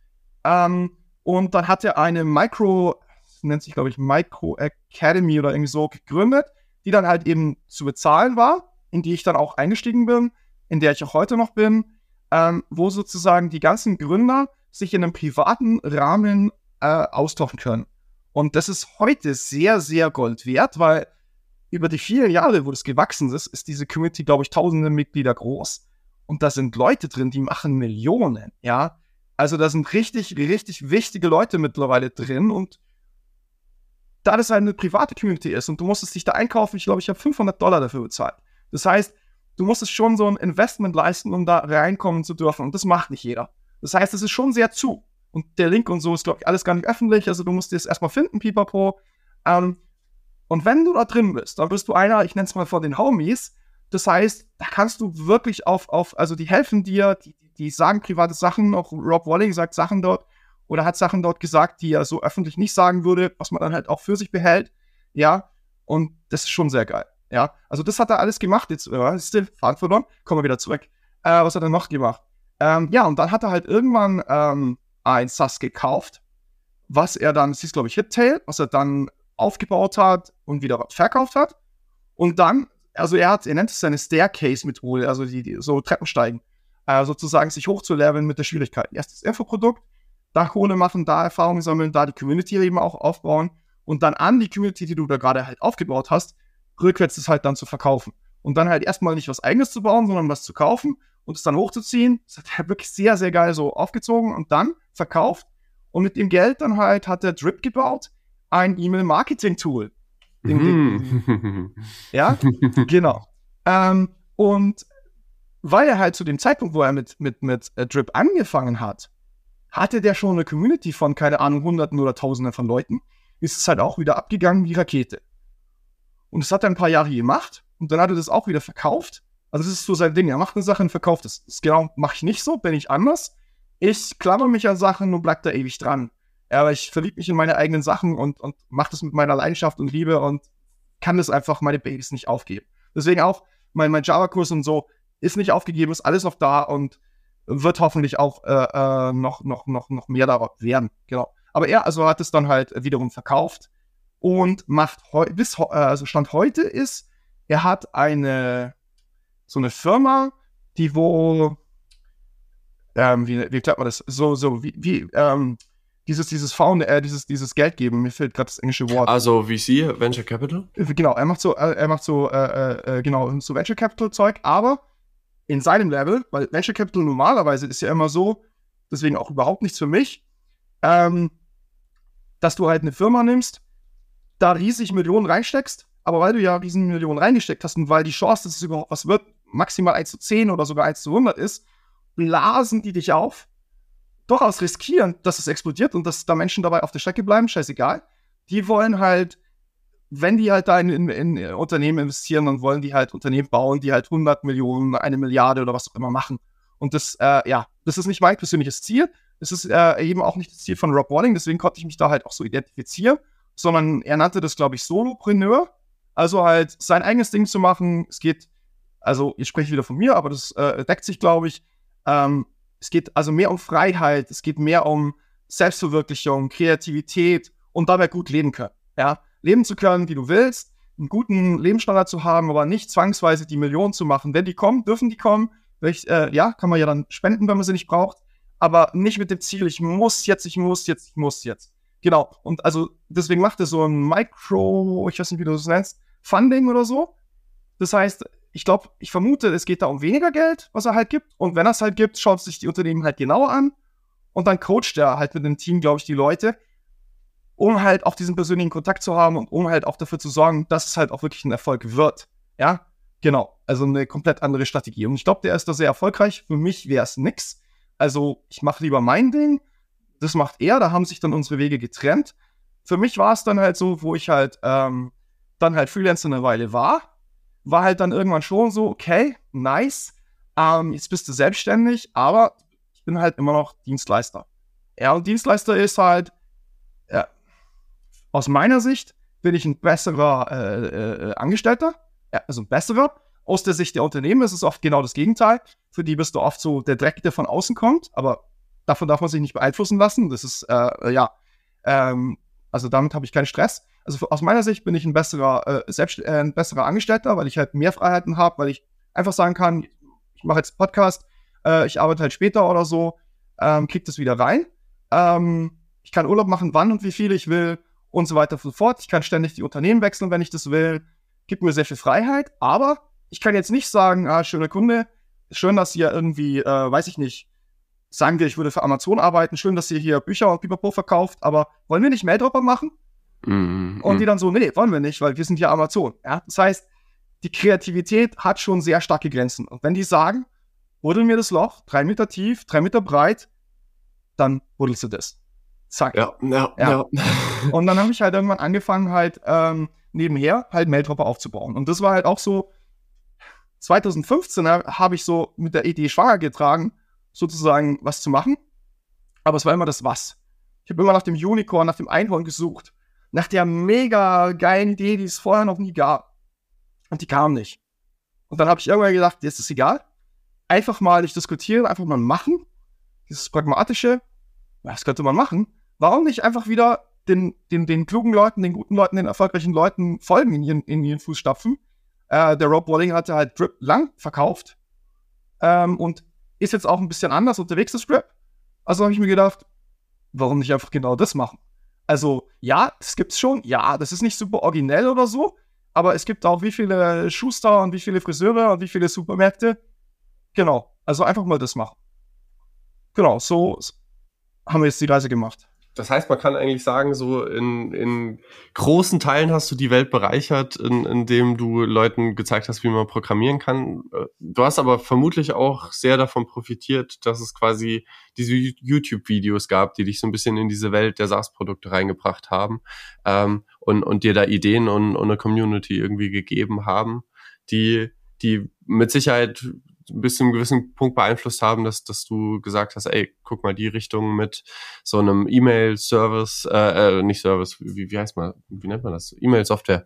ähm, und dann hat er eine Micro, nennt sich, glaube ich, Micro Academy oder irgendwie so gegründet, die dann halt eben zu bezahlen war, in die ich dann auch eingestiegen bin, in der ich auch heute noch bin, ähm, wo sozusagen die ganzen Gründer sich in einem privaten Rahmen äh, austauschen können. Und das ist heute sehr, sehr Gold wert, weil über die vielen Jahre, wo das gewachsen ist, ist diese Community, glaube ich, tausende Mitglieder groß. Und da sind Leute drin, die machen Millionen, ja. Also da sind richtig, richtig wichtige Leute mittlerweile drin und da das eine private Community ist und du musstest dich da einkaufen, ich glaube, ich habe 500 Dollar dafür bezahlt. Das heißt, du musstest schon so ein Investment leisten, um da reinkommen zu dürfen und das macht nicht jeder. Das heißt, es ist schon sehr zu. Und der Link und so ist, glaube ich, alles gar nicht öffentlich. Also du musst es erstmal finden, pipapo. Ähm, und wenn du da drin bist, dann bist du einer, ich nenne es mal von den Homies. Das heißt, da kannst du wirklich auf, auf also die helfen dir, die, die sagen private Sachen, auch Rob Walling sagt Sachen dort, oder hat Sachen dort gesagt, die er so öffentlich nicht sagen würde, was man dann halt auch für sich behält. Ja, und das ist schon sehr geil. Ja, also das hat er alles gemacht. Jetzt äh, ist der Faden verloren, kommen wir wieder zurück. Äh, was hat er noch gemacht? Ähm, ja, und dann hat er halt irgendwann ähm, ein SAS gekauft, was er dann, das hieß glaube ich Hittail, was er dann aufgebaut hat und wieder verkauft hat. Und dann, also er hat, er nennt es seine Staircase-Methode, also die, die, so Treppensteigen, äh, sozusagen sich hochzuleveln mit der Schwierigkeit. Erstes Infoprodukt, da Kohle machen, da Erfahrungen sammeln, da die Community eben auch aufbauen und dann an die Community, die du da gerade halt aufgebaut hast, rückwärts das halt dann zu verkaufen. Und dann halt erstmal nicht was eigenes zu bauen, sondern was zu kaufen und es dann hochzuziehen. Das hat er wirklich sehr, sehr geil so aufgezogen und dann verkauft. Und mit dem Geld dann halt hat er Drip gebaut, ein E-Mail-Marketing-Tool. Mhm. Ja, genau. Ähm, und weil er halt zu dem Zeitpunkt, wo er mit, mit, mit äh, Drip angefangen hat, hatte der schon eine Community von, keine Ahnung, Hunderten oder Tausenden von Leuten, ist es halt auch wieder abgegangen wie Rakete. Und das hat er ein paar Jahre gemacht und dann hat er das auch wieder verkauft. Also das ist so sein Ding. Er macht eine Sache und verkauft es. Das genau mache ich nicht so, bin ich anders. Ich klammer mich an Sachen und bleib da ewig dran. Aber ich verliebe mich in meine eigenen Sachen und, und mache das mit meiner Leidenschaft und Liebe und kann das einfach meine Babys nicht aufgeben. Deswegen auch mein, mein Java-Kurs und so ist nicht aufgegeben, ist alles noch da und wird hoffentlich auch äh, äh, noch, noch, noch, noch mehr darauf werden. Genau. Aber er also hat es dann halt wiederum verkauft und macht bis äh, also Stand heute ist, er hat eine so eine Firma, die wo ähm, wie, wie klappt man das? So, so, wie, wie ähm, dieses, dieses Found, äh, dieses, dieses Geld geben, mir fehlt gerade das englische Wort. Also VC, Venture Capital? Genau, er macht so, äh, er macht so, äh, äh, genau, so Venture Capital Zeug, aber in seinem Level, weil Venture Capital normalerweise ist ja immer so, deswegen auch überhaupt nichts für mich, ähm, dass du halt eine Firma nimmst, da riesig Millionen reinsteckst, aber weil du ja riesen Millionen reingesteckt hast und weil die Chance, dass es überhaupt was wird, maximal 1 zu 10 oder sogar 1 zu 100 ist blasen die dich auf, durchaus riskieren, dass es explodiert und dass da Menschen dabei auf der Strecke bleiben, scheißegal. Die wollen halt, wenn die halt da in, in, in Unternehmen investieren, dann wollen die halt Unternehmen bauen, die halt 100 Millionen, eine Milliarde oder was auch immer machen. Und das, äh, ja, das ist nicht mein persönliches Ziel. Das ist äh, eben auch nicht das Ziel von Rob Walling, deswegen konnte ich mich da halt auch so identifizieren, sondern er nannte das, glaube ich, Solopreneur. Also halt sein eigenes Ding zu machen. Es geht, also ich spreche wieder von mir, aber das äh, deckt sich, glaube ich. Ähm, es geht also mehr um Freiheit, es geht mehr um Selbstverwirklichung, Kreativität und dabei gut leben können. Ja, leben zu können, wie du willst, einen guten Lebensstandard zu haben, aber nicht zwangsweise die Millionen zu machen. Wenn die kommen, dürfen die kommen. Ich, äh, ja, kann man ja dann spenden, wenn man sie nicht braucht, aber nicht mit dem Ziel, ich muss jetzt, ich muss jetzt, ich muss jetzt. Genau. Und also deswegen macht er so ein Micro, ich weiß nicht, wie du das nennst, Funding oder so. Das heißt, ich glaube, ich vermute, es geht da um weniger Geld, was er halt gibt. Und wenn er es halt gibt, schaut sich die Unternehmen halt genauer an. Und dann coacht er halt mit dem Team, glaube ich, die Leute, um halt auch diesen persönlichen Kontakt zu haben und um halt auch dafür zu sorgen, dass es halt auch wirklich ein Erfolg wird. Ja, genau. Also eine komplett andere Strategie. Und ich glaube, der ist da sehr erfolgreich. Für mich wäre es nix. Also ich mache lieber mein Ding. Das macht er. Da haben sich dann unsere Wege getrennt. Für mich war es dann halt so, wo ich halt ähm, dann halt Freelancer eine Weile war war halt dann irgendwann schon so, okay, nice, ähm, jetzt bist du selbstständig, aber ich bin halt immer noch Dienstleister. Ja, und Dienstleister ist halt, ja, aus meiner Sicht bin ich ein besserer äh, äh, Angestellter, ja, also ein besserer. Aus der Sicht der Unternehmen ist es oft genau das Gegenteil. Für die bist du oft so der Dreck, der von außen kommt, aber davon darf man sich nicht beeinflussen lassen. Das ist, äh, ja, ähm, also damit habe ich keinen Stress also aus meiner Sicht bin ich ein besserer, äh, selbst, äh, ein besserer Angestellter, weil ich halt mehr Freiheiten habe, weil ich einfach sagen kann, ich mache jetzt Podcast, äh, ich arbeite halt später oder so, ähm, krieg das wieder rein. Ähm, ich kann Urlaub machen, wann und wie viel ich will und so weiter und so fort. Ich kann ständig die Unternehmen wechseln, wenn ich das will. Gibt mir sehr viel Freiheit, aber ich kann jetzt nicht sagen, ah, schöner Kunde, schön, dass ihr irgendwie, äh, weiß ich nicht, sagen wir, ich würde für Amazon arbeiten, schön, dass ihr hier Bücher und Pipapo verkauft, aber wollen wir nicht Maildropper machen? Mhm. Und die dann so, nee, wollen wir nicht, weil wir sind ja Amazon. Ja? Das heißt, die Kreativität hat schon sehr starke Grenzen. Und wenn die sagen, buddel mir das Loch, drei Meter tief, drei Meter breit, dann buddelst du das. Zack. Ja, ja, ja. ja. Und dann habe ich halt irgendwann angefangen, halt ähm, nebenher halt Maildropper aufzubauen. Und das war halt auch so, 2015 habe ich so mit der Idee schwanger getragen, sozusagen was zu machen. Aber es war immer das Was. Ich habe immer nach dem Unicorn, nach dem Einhorn gesucht nach der mega geilen Idee, die es vorher noch nie gab. Und die kam nicht. Und dann habe ich irgendwann gedacht, jetzt ist egal. Einfach mal nicht diskutieren, einfach mal machen. Dieses Pragmatische, was könnte man machen? Warum nicht einfach wieder den, den, den klugen Leuten, den guten Leuten, den erfolgreichen Leuten folgen in ihren, in ihren Fußstapfen? Äh, der Rob Walling hatte halt Drip lang verkauft ähm, und ist jetzt auch ein bisschen anders unterwegs, das Drip. Also habe ich mir gedacht, warum nicht einfach genau das machen? Also, ja, das gibt's schon. Ja, das ist nicht super originell oder so. Aber es gibt auch wie viele Schuster und wie viele Friseure und wie viele Supermärkte. Genau. Also einfach mal das machen. Genau, so haben wir jetzt die Reise gemacht. Das heißt, man kann eigentlich sagen, so in, in großen Teilen hast du die Welt bereichert, in, indem du Leuten gezeigt hast, wie man programmieren kann. Du hast aber vermutlich auch sehr davon profitiert, dass es quasi diese YouTube-Videos gab, die dich so ein bisschen in diese Welt der SaaS-Produkte reingebracht haben ähm, und, und dir da Ideen und, und eine Community irgendwie gegeben haben, die die mit Sicherheit bis zu einem gewissen Punkt beeinflusst haben, dass, dass du gesagt hast, ey, guck mal die Richtung mit so einem E-Mail-Service, äh, äh, nicht Service, wie, wie heißt man, wie nennt man das? E-Mail-Software.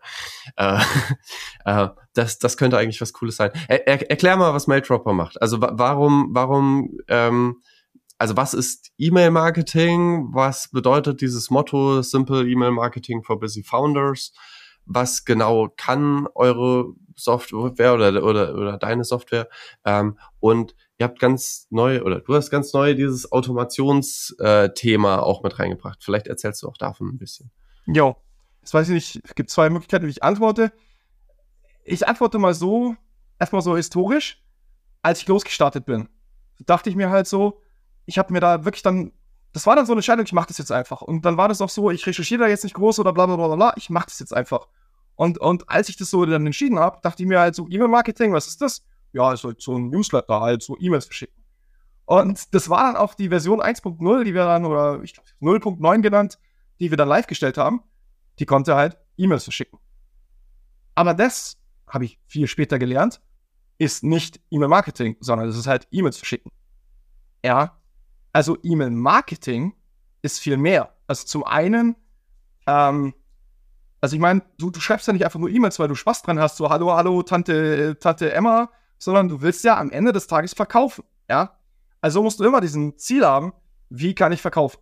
Äh, äh, das, das könnte eigentlich was Cooles sein. Er, er, erklär mal, was Maildropper macht. Also warum, warum, ähm, also was ist E-Mail-Marketing? Was bedeutet dieses Motto Simple E-Mail Marketing for Busy Founders? Was genau kann eure Software oder, oder, oder deine Software. Ähm, und ihr habt ganz neu, oder du hast ganz neu dieses Automationsthema äh, auch mit reingebracht. Vielleicht erzählst du auch davon ein bisschen. Jo, jetzt weiß ich nicht, es gibt zwei Möglichkeiten, wie ich antworte. Ich antworte mal so, erstmal so historisch, als ich losgestartet bin. Dachte ich mir halt so, ich habe mir da wirklich dann, das war dann so eine Entscheidung, ich mache das jetzt einfach. Und dann war das auch so, ich recherchiere da jetzt nicht groß oder bla bla bla bla, ich mache das jetzt einfach. Und, und als ich das so dann entschieden habe, dachte ich mir halt so, E-Mail-Marketing, was ist das? Ja, ist halt so ein Newsletter, halt so E-Mails verschicken. Und das war dann auch die Version 1.0, die wir dann, oder ich glaube 0.9 genannt, die wir dann live gestellt haben. Die konnte halt E-Mails verschicken. Aber das, habe ich viel später gelernt, ist nicht E-Mail-Marketing, sondern es ist halt E-Mails verschicken. Ja, also E-Mail-Marketing ist viel mehr. Also zum einen, ähm, also ich meine, du, du schreibst ja nicht einfach nur E-Mails, weil du Spaß dran hast, so hallo, hallo, Tante, Tante Emma, sondern du willst ja am Ende des Tages verkaufen, ja. Also musst du immer diesen Ziel haben, wie kann ich verkaufen?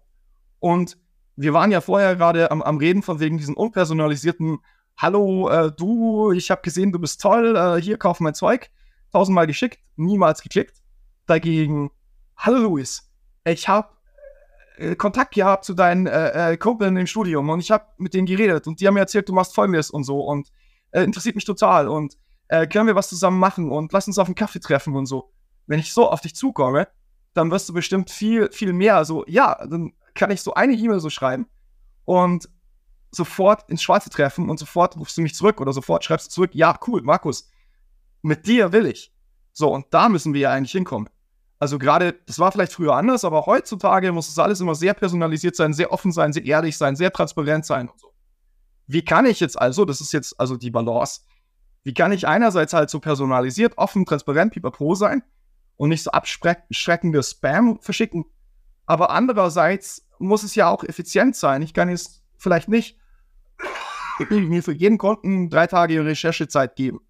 Und wir waren ja vorher gerade am, am Reden von wegen diesen unpersonalisierten Hallo, äh, du, ich habe gesehen, du bist toll, äh, hier kauf mein Zeug. Tausendmal geschickt, niemals geklickt. Dagegen, hallo Luis, ich habe Kontakt gehabt zu deinen äh, äh, Kumpeln im Studium und ich habe mit denen geredet und die haben mir erzählt, du machst folgendes und so und äh, interessiert mich total und äh, können wir was zusammen machen und lass uns auf einen Kaffee treffen und so. Wenn ich so auf dich zukomme, dann wirst du bestimmt viel, viel mehr so, ja, dann kann ich so eine E-Mail so schreiben und sofort ins Schwarze treffen und sofort rufst du mich zurück oder sofort schreibst du zurück, ja, cool, Markus, mit dir will ich. So, und da müssen wir ja eigentlich hinkommen. Also gerade, das war vielleicht früher anders, aber heutzutage muss das alles immer sehr personalisiert sein, sehr offen sein, sehr ehrlich sein, sehr transparent sein und so. Wie kann ich jetzt also, das ist jetzt also die Balance, wie kann ich einerseits halt so personalisiert, offen, transparent, pipapo sein und nicht so abschreckende Spam verschicken, aber andererseits muss es ja auch effizient sein. Ich kann jetzt vielleicht nicht mir für jeden Kunden drei Tage Recherchezeit geben.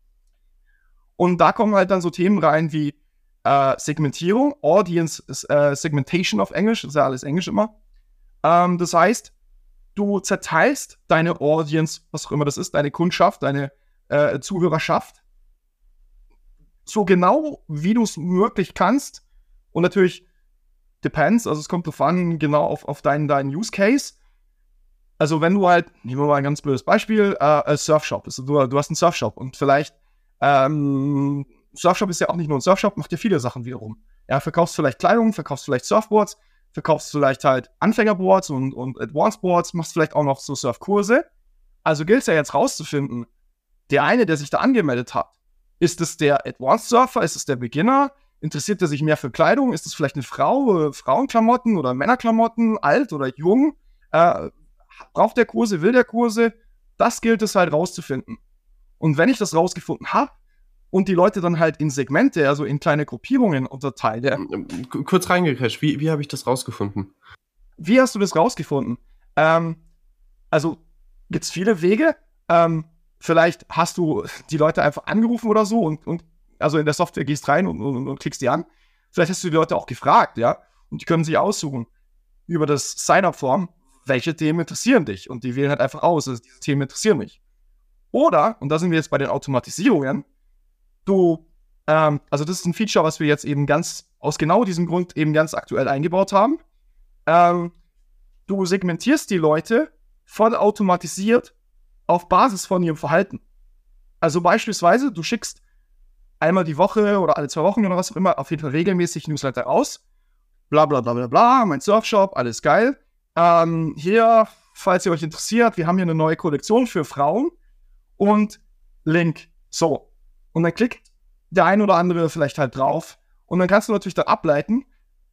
Und da kommen halt dann so Themen rein wie äh, Segmentierung, Audience äh, Segmentation auf Englisch, das ist ja alles Englisch immer. Ähm, das heißt, du zerteilst deine Audience, was auch immer das ist, deine Kundschaft, deine äh, Zuhörerschaft, so genau wie du es möglich kannst. Und natürlich depends, also es kommt drauf an, genau auf, auf deinen, deinen Use Case. Also wenn du halt, nehmen wir mal ein ganz blödes Beispiel, äh, Surfshop, also du, du hast einen Surfshop und vielleicht ähm, Surfshop ist ja auch nicht nur ein Surfshop, macht ja viele Sachen wiederum. Ja, verkaufst vielleicht Kleidung, verkaufst vielleicht Surfboards, verkaufst vielleicht halt Anfängerboards und, und Advanced Boards, machst vielleicht auch noch so Surfkurse. Also gilt es ja jetzt rauszufinden, der eine, der sich da angemeldet hat, ist es der Advanced Surfer, ist es der Beginner, interessiert er sich mehr für Kleidung, ist es vielleicht eine Frau, äh, Frauenklamotten oder Männerklamotten, alt oder jung, äh, braucht der Kurse, will der Kurse, das gilt es halt rauszufinden. Und wenn ich das rausgefunden habe, und die Leute dann halt in Segmente, also in kleine Gruppierungen unterteile. Ähm, ähm, kurz reingecrasht, wie, wie habe ich das rausgefunden? Wie hast du das rausgefunden? Ähm, also gibt es viele Wege. Ähm, vielleicht hast du die Leute einfach angerufen oder so und, und also in der Software gehst rein und, und, und klickst die an. Vielleicht hast du die Leute auch gefragt, ja, und die können sich aussuchen über das Sign-up-Form, welche Themen interessieren dich und die wählen halt einfach aus, also diese Themen interessieren mich. Oder, und da sind wir jetzt bei den Automatisierungen, du, ähm, also das ist ein Feature, was wir jetzt eben ganz, aus genau diesem Grund eben ganz aktuell eingebaut haben. Ähm, du segmentierst die Leute voll automatisiert auf Basis von ihrem Verhalten. Also beispielsweise, du schickst einmal die Woche oder alle zwei Wochen oder was auch immer auf jeden Fall regelmäßig Newsletter aus. Bla bla bla bla bla, mein Surfshop, alles geil. Ähm, hier, falls ihr euch interessiert, wir haben hier eine neue Kollektion für Frauen und Link. So, und dann klickt der ein oder andere vielleicht halt drauf. Und dann kannst du natürlich dann ableiten,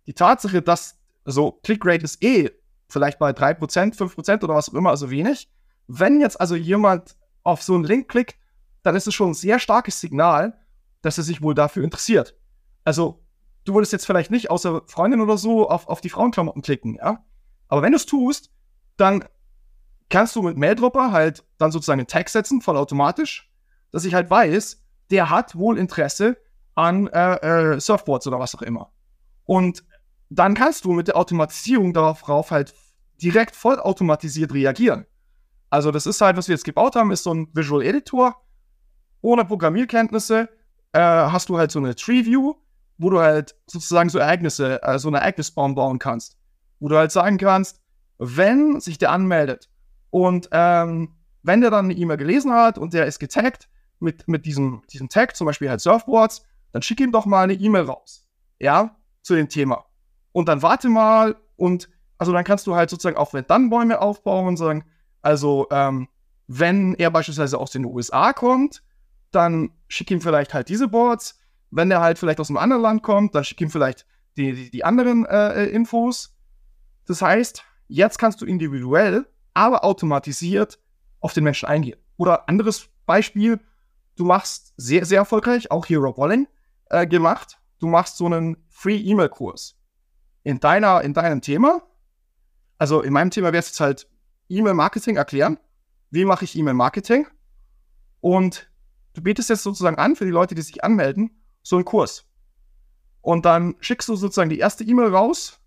die Tatsache, dass so Clickrate ist eh vielleicht bei 3%, 5% oder was auch immer, also wenig. Wenn jetzt also jemand auf so einen Link klickt, dann ist es schon ein sehr starkes Signal, dass er sich wohl dafür interessiert. Also, du würdest jetzt vielleicht nicht außer Freundin oder so auf, auf die Frauenklamotten klicken, ja? Aber wenn du es tust, dann kannst du mit Maildropper halt dann sozusagen einen Tag setzen, vollautomatisch, dass ich halt weiß, der hat wohl Interesse an äh, äh, Surfboards oder was auch immer. Und dann kannst du mit der Automatisierung darauf halt direkt vollautomatisiert reagieren. Also das ist halt, was wir jetzt gebaut haben, ist so ein Visual Editor. Ohne Programmierkenntnisse äh, hast du halt so eine Tree View, wo du halt sozusagen so Ereignisse, äh, so eine Ereignisbaum bauen kannst. Wo du halt sagen kannst, wenn sich der anmeldet und ähm, wenn der dann eine E-Mail gelesen hat und der ist getaggt, mit, mit diesem, diesem Tag, zum Beispiel halt Surfboards, dann schick ihm doch mal eine E-Mail raus. Ja, zu dem Thema. Und dann warte mal und also dann kannst du halt sozusagen auch wenn dann Bäume aufbauen und sagen, also ähm, wenn er beispielsweise aus den USA kommt, dann schick ihm vielleicht halt diese Boards. Wenn er halt vielleicht aus einem anderen Land kommt, dann schick ihm vielleicht die, die, die anderen äh, Infos. Das heißt, jetzt kannst du individuell, aber automatisiert auf den Menschen eingehen. Oder anderes Beispiel, du machst sehr, sehr erfolgreich, auch hier Rob Walling äh, gemacht, du machst so einen Free-E-Mail-Kurs in deiner, in deinem Thema. Also in meinem Thema wäre es jetzt halt E-Mail-Marketing erklären. Wie mache ich E-Mail-Marketing? Und du bietest jetzt sozusagen an für die Leute, die sich anmelden, so einen Kurs. Und dann schickst du sozusagen die erste E-Mail raus,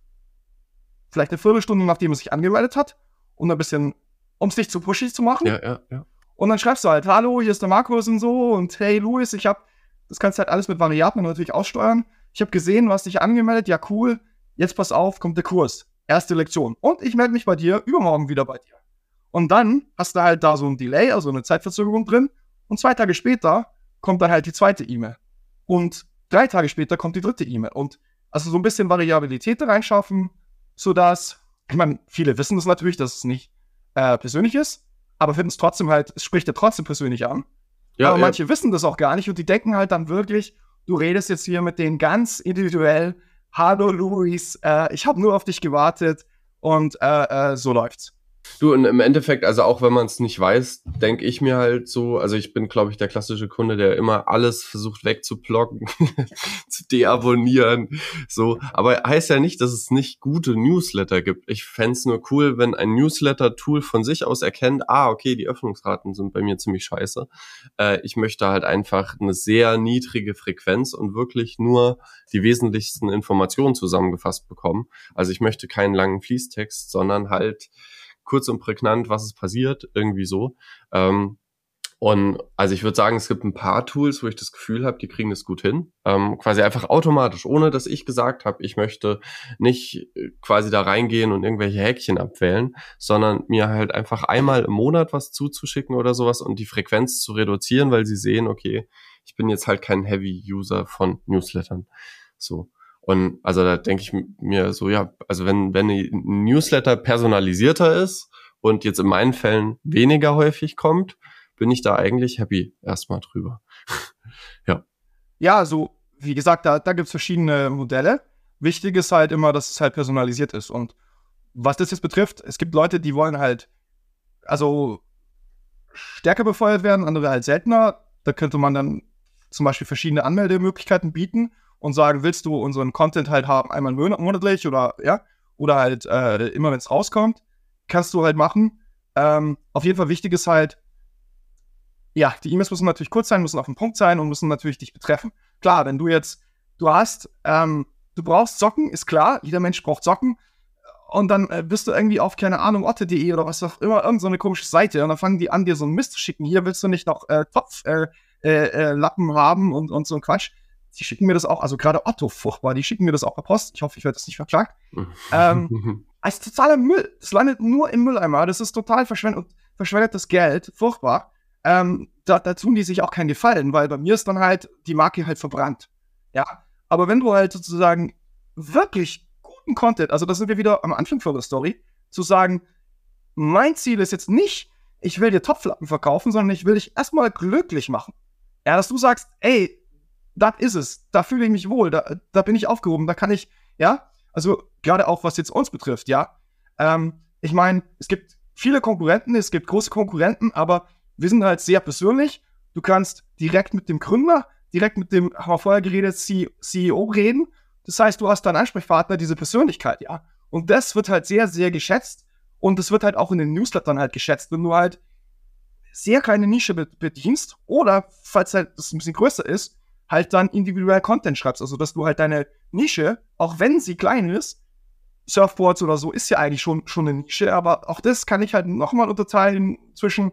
vielleicht eine Viertelstunde, nachdem er sich angemeldet hat, um ein bisschen, um es dich zu pushy zu machen. Ja, ja, ja. Und dann schreibst du halt, hallo, hier ist der Markus und so und hey Louis, ich hab, das kannst du halt alles mit Variablen natürlich aussteuern. Ich habe gesehen, du hast dich angemeldet, ja cool, jetzt pass auf, kommt der Kurs, erste Lektion. Und ich melde mich bei dir übermorgen wieder bei dir. Und dann hast du halt da so ein Delay, also eine Zeitverzögerung drin. Und zwei Tage später kommt dann halt die zweite E-Mail. Und drei Tage später kommt die dritte E-Mail. Und also so ein bisschen Variabilität da reinschaffen, sodass, ich meine, viele wissen das natürlich, dass es nicht äh, persönlich ist, aber finden es trotzdem halt, es spricht ja trotzdem persönlich an. Ja, aber ja. manche wissen das auch gar nicht und die denken halt dann wirklich, du redest jetzt hier mit denen ganz individuell, hallo Luis, äh, ich habe nur auf dich gewartet und äh, äh so läuft's. Du, und im Endeffekt, also auch wenn man es nicht weiß, denke ich mir halt so, also ich bin, glaube ich, der klassische Kunde, der immer alles versucht wegzublocken, zu deabonnieren, so. Aber heißt ja nicht, dass es nicht gute Newsletter gibt. Ich fände nur cool, wenn ein Newsletter-Tool von sich aus erkennt, ah, okay, die Öffnungsraten sind bei mir ziemlich scheiße. Äh, ich möchte halt einfach eine sehr niedrige Frequenz und wirklich nur die wesentlichsten Informationen zusammengefasst bekommen. Also ich möchte keinen langen Fließtext, sondern halt kurz und prägnant, was ist passiert, irgendwie so. Ähm, und also ich würde sagen, es gibt ein paar Tools, wo ich das Gefühl habe, die kriegen das gut hin. Ähm, quasi einfach automatisch, ohne dass ich gesagt habe, ich möchte nicht äh, quasi da reingehen und irgendwelche Häkchen abwählen, sondern mir halt einfach einmal im Monat was zuzuschicken oder sowas und die Frequenz zu reduzieren, weil sie sehen, okay, ich bin jetzt halt kein Heavy-User von Newslettern. So. Und also da denke ich mir so, ja, also wenn, wenn ein Newsletter personalisierter ist und jetzt in meinen Fällen weniger häufig kommt, bin ich da eigentlich happy erstmal drüber. ja. Ja, also wie gesagt, da, da gibt es verschiedene Modelle. Wichtig ist halt immer, dass es halt personalisiert ist. Und was das jetzt betrifft, es gibt Leute, die wollen halt, also stärker befeuert werden, andere halt seltener. Da könnte man dann zum Beispiel verschiedene Anmeldemöglichkeiten bieten und sagen, willst du unseren Content halt haben, einmal monatlich oder ja, oder halt äh, immer, wenn es rauskommt, kannst du halt machen. Ähm, auf jeden Fall wichtig ist halt, ja, die E-Mails müssen natürlich kurz sein, müssen auf den Punkt sein und müssen natürlich dich betreffen. Klar, wenn du jetzt, du hast, ähm, du brauchst Socken, ist klar, jeder Mensch braucht Socken. Und dann äh, bist du irgendwie auf, keine Ahnung, otte.de oder was auch immer, irgendeine so komische Seite. Und dann fangen die an, dir so einen Mist zu schicken. Hier willst du nicht noch äh, Topflappen äh, äh, äh haben und, und so ein Quatsch die schicken mir das auch, also gerade Otto furchtbar, die schicken mir das auch per Post. Ich hoffe, ich werde das nicht verklagt. ähm, als totaler Müll. Das landet nur im Mülleimer. Das ist total verschwendet, verschwendetes Geld. Furchtbar. Ähm, da, da tun die sich auch keinen Gefallen, weil bei mir ist dann halt die Marke halt verbrannt. Ja. Aber wenn du halt sozusagen wirklich guten Content, also da sind wir wieder am Anfang von der Story, zu sagen, mein Ziel ist jetzt nicht, ich will dir Topflappen verkaufen, sondern ich will dich erstmal glücklich machen. Ja, dass du sagst, ey, das ist es. Da fühle ich mich wohl. Da, da bin ich aufgehoben. Da kann ich, ja, also gerade auch was jetzt uns betrifft, ja. Ähm, ich meine, es gibt viele Konkurrenten, es gibt große Konkurrenten, aber wir sind halt sehr persönlich. Du kannst direkt mit dem Gründer, direkt mit dem, haben wir vorher geredet, CEO reden. Das heißt, du hast deinen Ansprechpartner, diese Persönlichkeit, ja. Und das wird halt sehr, sehr geschätzt. Und das wird halt auch in den Newslettern halt geschätzt, wenn du halt sehr kleine Nische bedienst oder, falls halt das ein bisschen größer ist, halt dann individuell Content schreibst. Also, dass du halt deine Nische, auch wenn sie klein ist, Surfboards oder so ist ja eigentlich schon, schon eine Nische, aber auch das kann ich halt nochmal unterteilen zwischen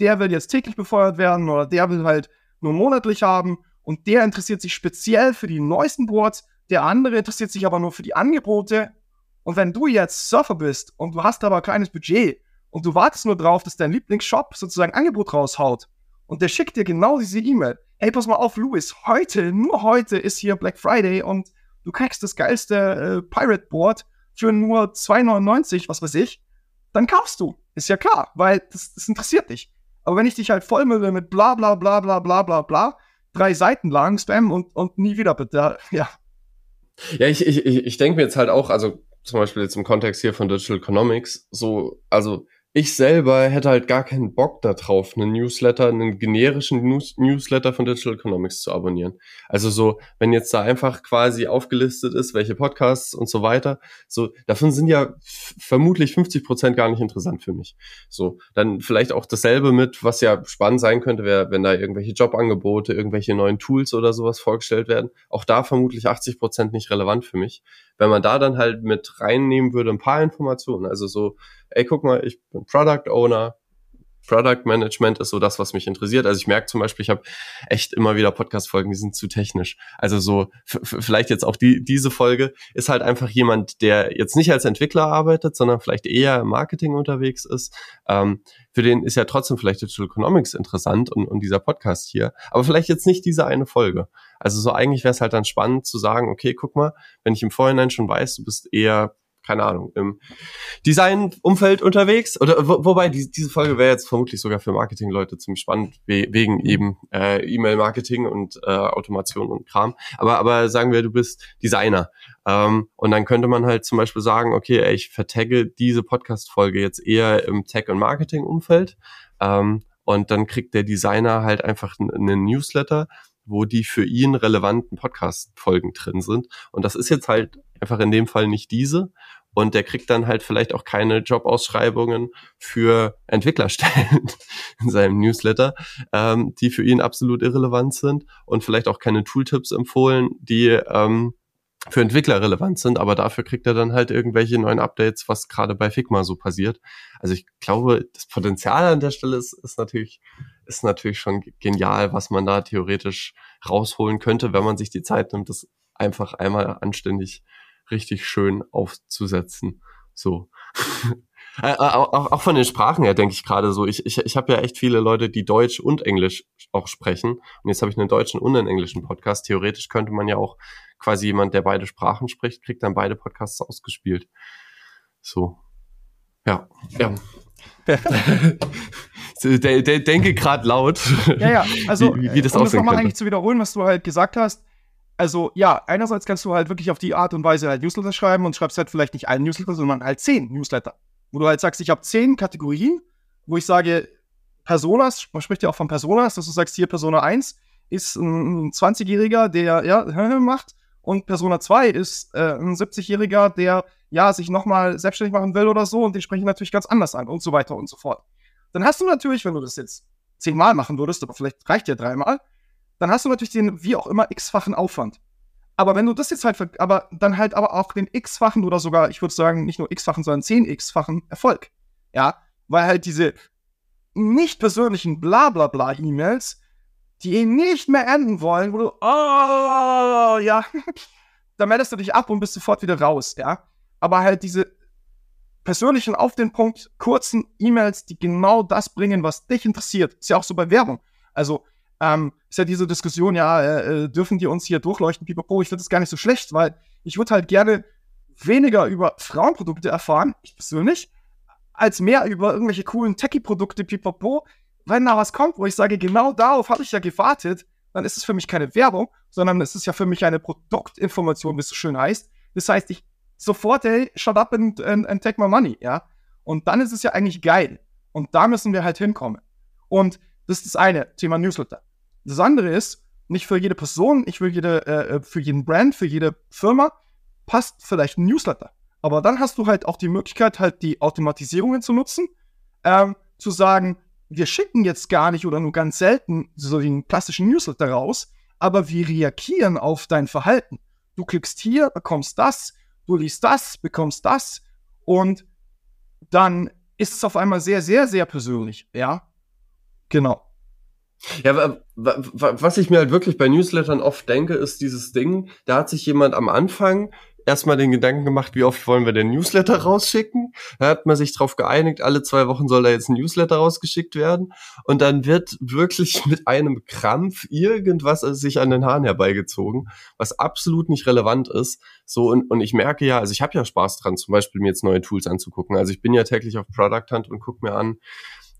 der will jetzt täglich befeuert werden oder der will halt nur monatlich haben und der interessiert sich speziell für die neuesten Boards, der andere interessiert sich aber nur für die Angebote. Und wenn du jetzt Surfer bist und du hast aber ein kleines Budget und du wartest nur drauf, dass dein Lieblingsshop sozusagen Angebot raushaut und der schickt dir genau diese E-Mail, ey, pass mal auf, Louis, heute, nur heute ist hier Black Friday und du kriegst das geilste äh, Pirate Board für nur 2,99, was weiß ich, dann kaufst du. Ist ja klar, weil das, das interessiert dich. Aber wenn ich dich halt vollmülle mit bla bla bla bla bla bla bla, drei Seiten lang Spam und, und nie wieder bitte, ja. Ja, ich, ich, ich denke mir jetzt halt auch, also zum Beispiel jetzt im Kontext hier von Digital Economics, so, also ich selber hätte halt gar keinen Bock darauf, einen Newsletter, einen generischen News Newsletter von Digital Economics zu abonnieren. Also so, wenn jetzt da einfach quasi aufgelistet ist, welche Podcasts und so weiter, so, davon sind ja vermutlich 50 Prozent gar nicht interessant für mich. So, dann vielleicht auch dasselbe mit, was ja spannend sein könnte, wäre, wenn da irgendwelche Jobangebote, irgendwelche neuen Tools oder sowas vorgestellt werden. Auch da vermutlich 80 Prozent nicht relevant für mich. Wenn man da dann halt mit reinnehmen würde, ein paar Informationen, also so, ey, guck mal, ich bin Product Owner, Product Management ist so das, was mich interessiert. Also ich merke zum Beispiel, ich habe echt immer wieder Podcast-Folgen, die sind zu technisch. Also so, vielleicht jetzt auch die, diese Folge ist halt einfach jemand, der jetzt nicht als Entwickler arbeitet, sondern vielleicht eher im Marketing unterwegs ist. Ähm, für den ist ja trotzdem vielleicht Digital Economics interessant und, und dieser Podcast hier, aber vielleicht jetzt nicht diese eine Folge. Also so eigentlich wäre es halt dann spannend zu sagen, okay, guck mal, wenn ich im Vorhinein schon weiß, du bist eher keine Ahnung, im Design-Umfeld unterwegs. Oder wo, wobei, die, diese Folge wäre jetzt vermutlich sogar für Marketing-Leute ziemlich spannend, we wegen eben äh, E-Mail-Marketing und äh, Automation und Kram. Aber, aber sagen wir, du bist Designer. Ähm, und dann könnte man halt zum Beispiel sagen, okay, ey, ich vertagge diese Podcast-Folge jetzt eher im Tech- und Marketing-Umfeld. Ähm, und dann kriegt der Designer halt einfach einen Newsletter, wo die für ihn relevanten Podcast-Folgen drin sind. Und das ist jetzt halt einfach in dem Fall nicht diese. Und der kriegt dann halt vielleicht auch keine Jobausschreibungen für Entwicklerstellen in seinem Newsletter, ähm, die für ihn absolut irrelevant sind und vielleicht auch keine Tooltips empfohlen, die ähm, für Entwickler relevant sind, aber dafür kriegt er dann halt irgendwelche neuen Updates, was gerade bei Figma so passiert. Also ich glaube, das Potenzial an der Stelle ist, ist natürlich, ist natürlich schon genial, was man da theoretisch rausholen könnte, wenn man sich die Zeit nimmt, das einfach einmal anständig richtig schön aufzusetzen. So. Äh, äh, auch, auch von den Sprachen her denke ich gerade so. Ich, ich, ich habe ja echt viele Leute, die Deutsch und Englisch auch sprechen. Und jetzt habe ich einen deutschen und einen englischen Podcast. Theoretisch könnte man ja auch quasi jemand, der beide Sprachen spricht, kriegt dann beide Podcasts ausgespielt. So. Ja. Ja. de, de, denke gerade laut. Ja, ja, also wie, wie das um das nochmal eigentlich zu wiederholen, was du halt gesagt hast, also ja, einerseits kannst du halt wirklich auf die Art und Weise halt Newsletter schreiben und schreibst halt vielleicht nicht einen Newsletter, sondern halt zehn Newsletter. Wo du halt sagst, ich habe zehn Kategorien, wo ich sage, Personas, man spricht ja auch von Personas, dass du sagst, hier Persona 1 ist ein 20-Jähriger, der ja macht und Persona 2 ist äh, ein 70-Jähriger, der ja sich nochmal selbstständig machen will oder so und die sprechen natürlich ganz anders an und so weiter und so fort. Dann hast du natürlich, wenn du das jetzt zehnmal machen würdest, aber vielleicht reicht dir dreimal, dann hast du natürlich den wie auch immer x-fachen Aufwand. Aber wenn du das jetzt halt, aber dann halt aber auch den x-fachen oder sogar, ich würde sagen, nicht nur x-fachen, sondern 10x-fachen Erfolg. Ja, weil halt diese nicht persönlichen Blablabla-E-Mails, die ihn nicht mehr enden wollen, wo du, oh, ja, da meldest du dich ab und bist sofort wieder raus, ja. Aber halt diese persönlichen, auf den Punkt, kurzen E-Mails, die genau das bringen, was dich interessiert. Ist ja auch so bei Werbung. Also, ähm, ist ja diese Diskussion, ja, äh, äh, dürfen die uns hier durchleuchten, pipapo. Ich finde das gar nicht so schlecht, weil ich würde halt gerne weniger über Frauenprodukte erfahren, ich persönlich, als mehr über irgendwelche coolen Techie-Produkte, pipapo. Wenn da was kommt, wo ich sage, genau darauf habe ich ja gewartet, dann ist es für mich keine Werbung, sondern es ist ja für mich eine Produktinformation, wie es so schön heißt. Das heißt, ich sofort, hey, shut up and, and, and take my money, ja. Und dann ist es ja eigentlich geil. Und da müssen wir halt hinkommen. Und das ist das eine, Thema Newsletter. Das andere ist, nicht für jede Person, ich will jede, äh, äh, für jeden Brand, für jede Firma passt vielleicht ein Newsletter. Aber dann hast du halt auch die Möglichkeit, halt die Automatisierungen zu nutzen, ähm, zu sagen, wir schicken jetzt gar nicht oder nur ganz selten so den klassischen Newsletter raus, aber wir reagieren auf dein Verhalten. Du klickst hier, bekommst das, du liest das, bekommst das und dann ist es auf einmal sehr, sehr, sehr persönlich, ja. Genau. Ja, was ich mir halt wirklich bei Newslettern oft denke, ist dieses Ding, da hat sich jemand am Anfang erstmal den Gedanken gemacht, wie oft wollen wir den Newsletter rausschicken. Da hat man sich darauf geeinigt, alle zwei Wochen soll da jetzt ein Newsletter rausgeschickt werden. Und dann wird wirklich mit einem Krampf irgendwas sich an den Haaren herbeigezogen, was absolut nicht relevant ist. So, und, und ich merke ja, also ich habe ja Spaß dran, zum Beispiel mir jetzt neue Tools anzugucken. Also ich bin ja täglich auf Product Hunt und gucke mir an,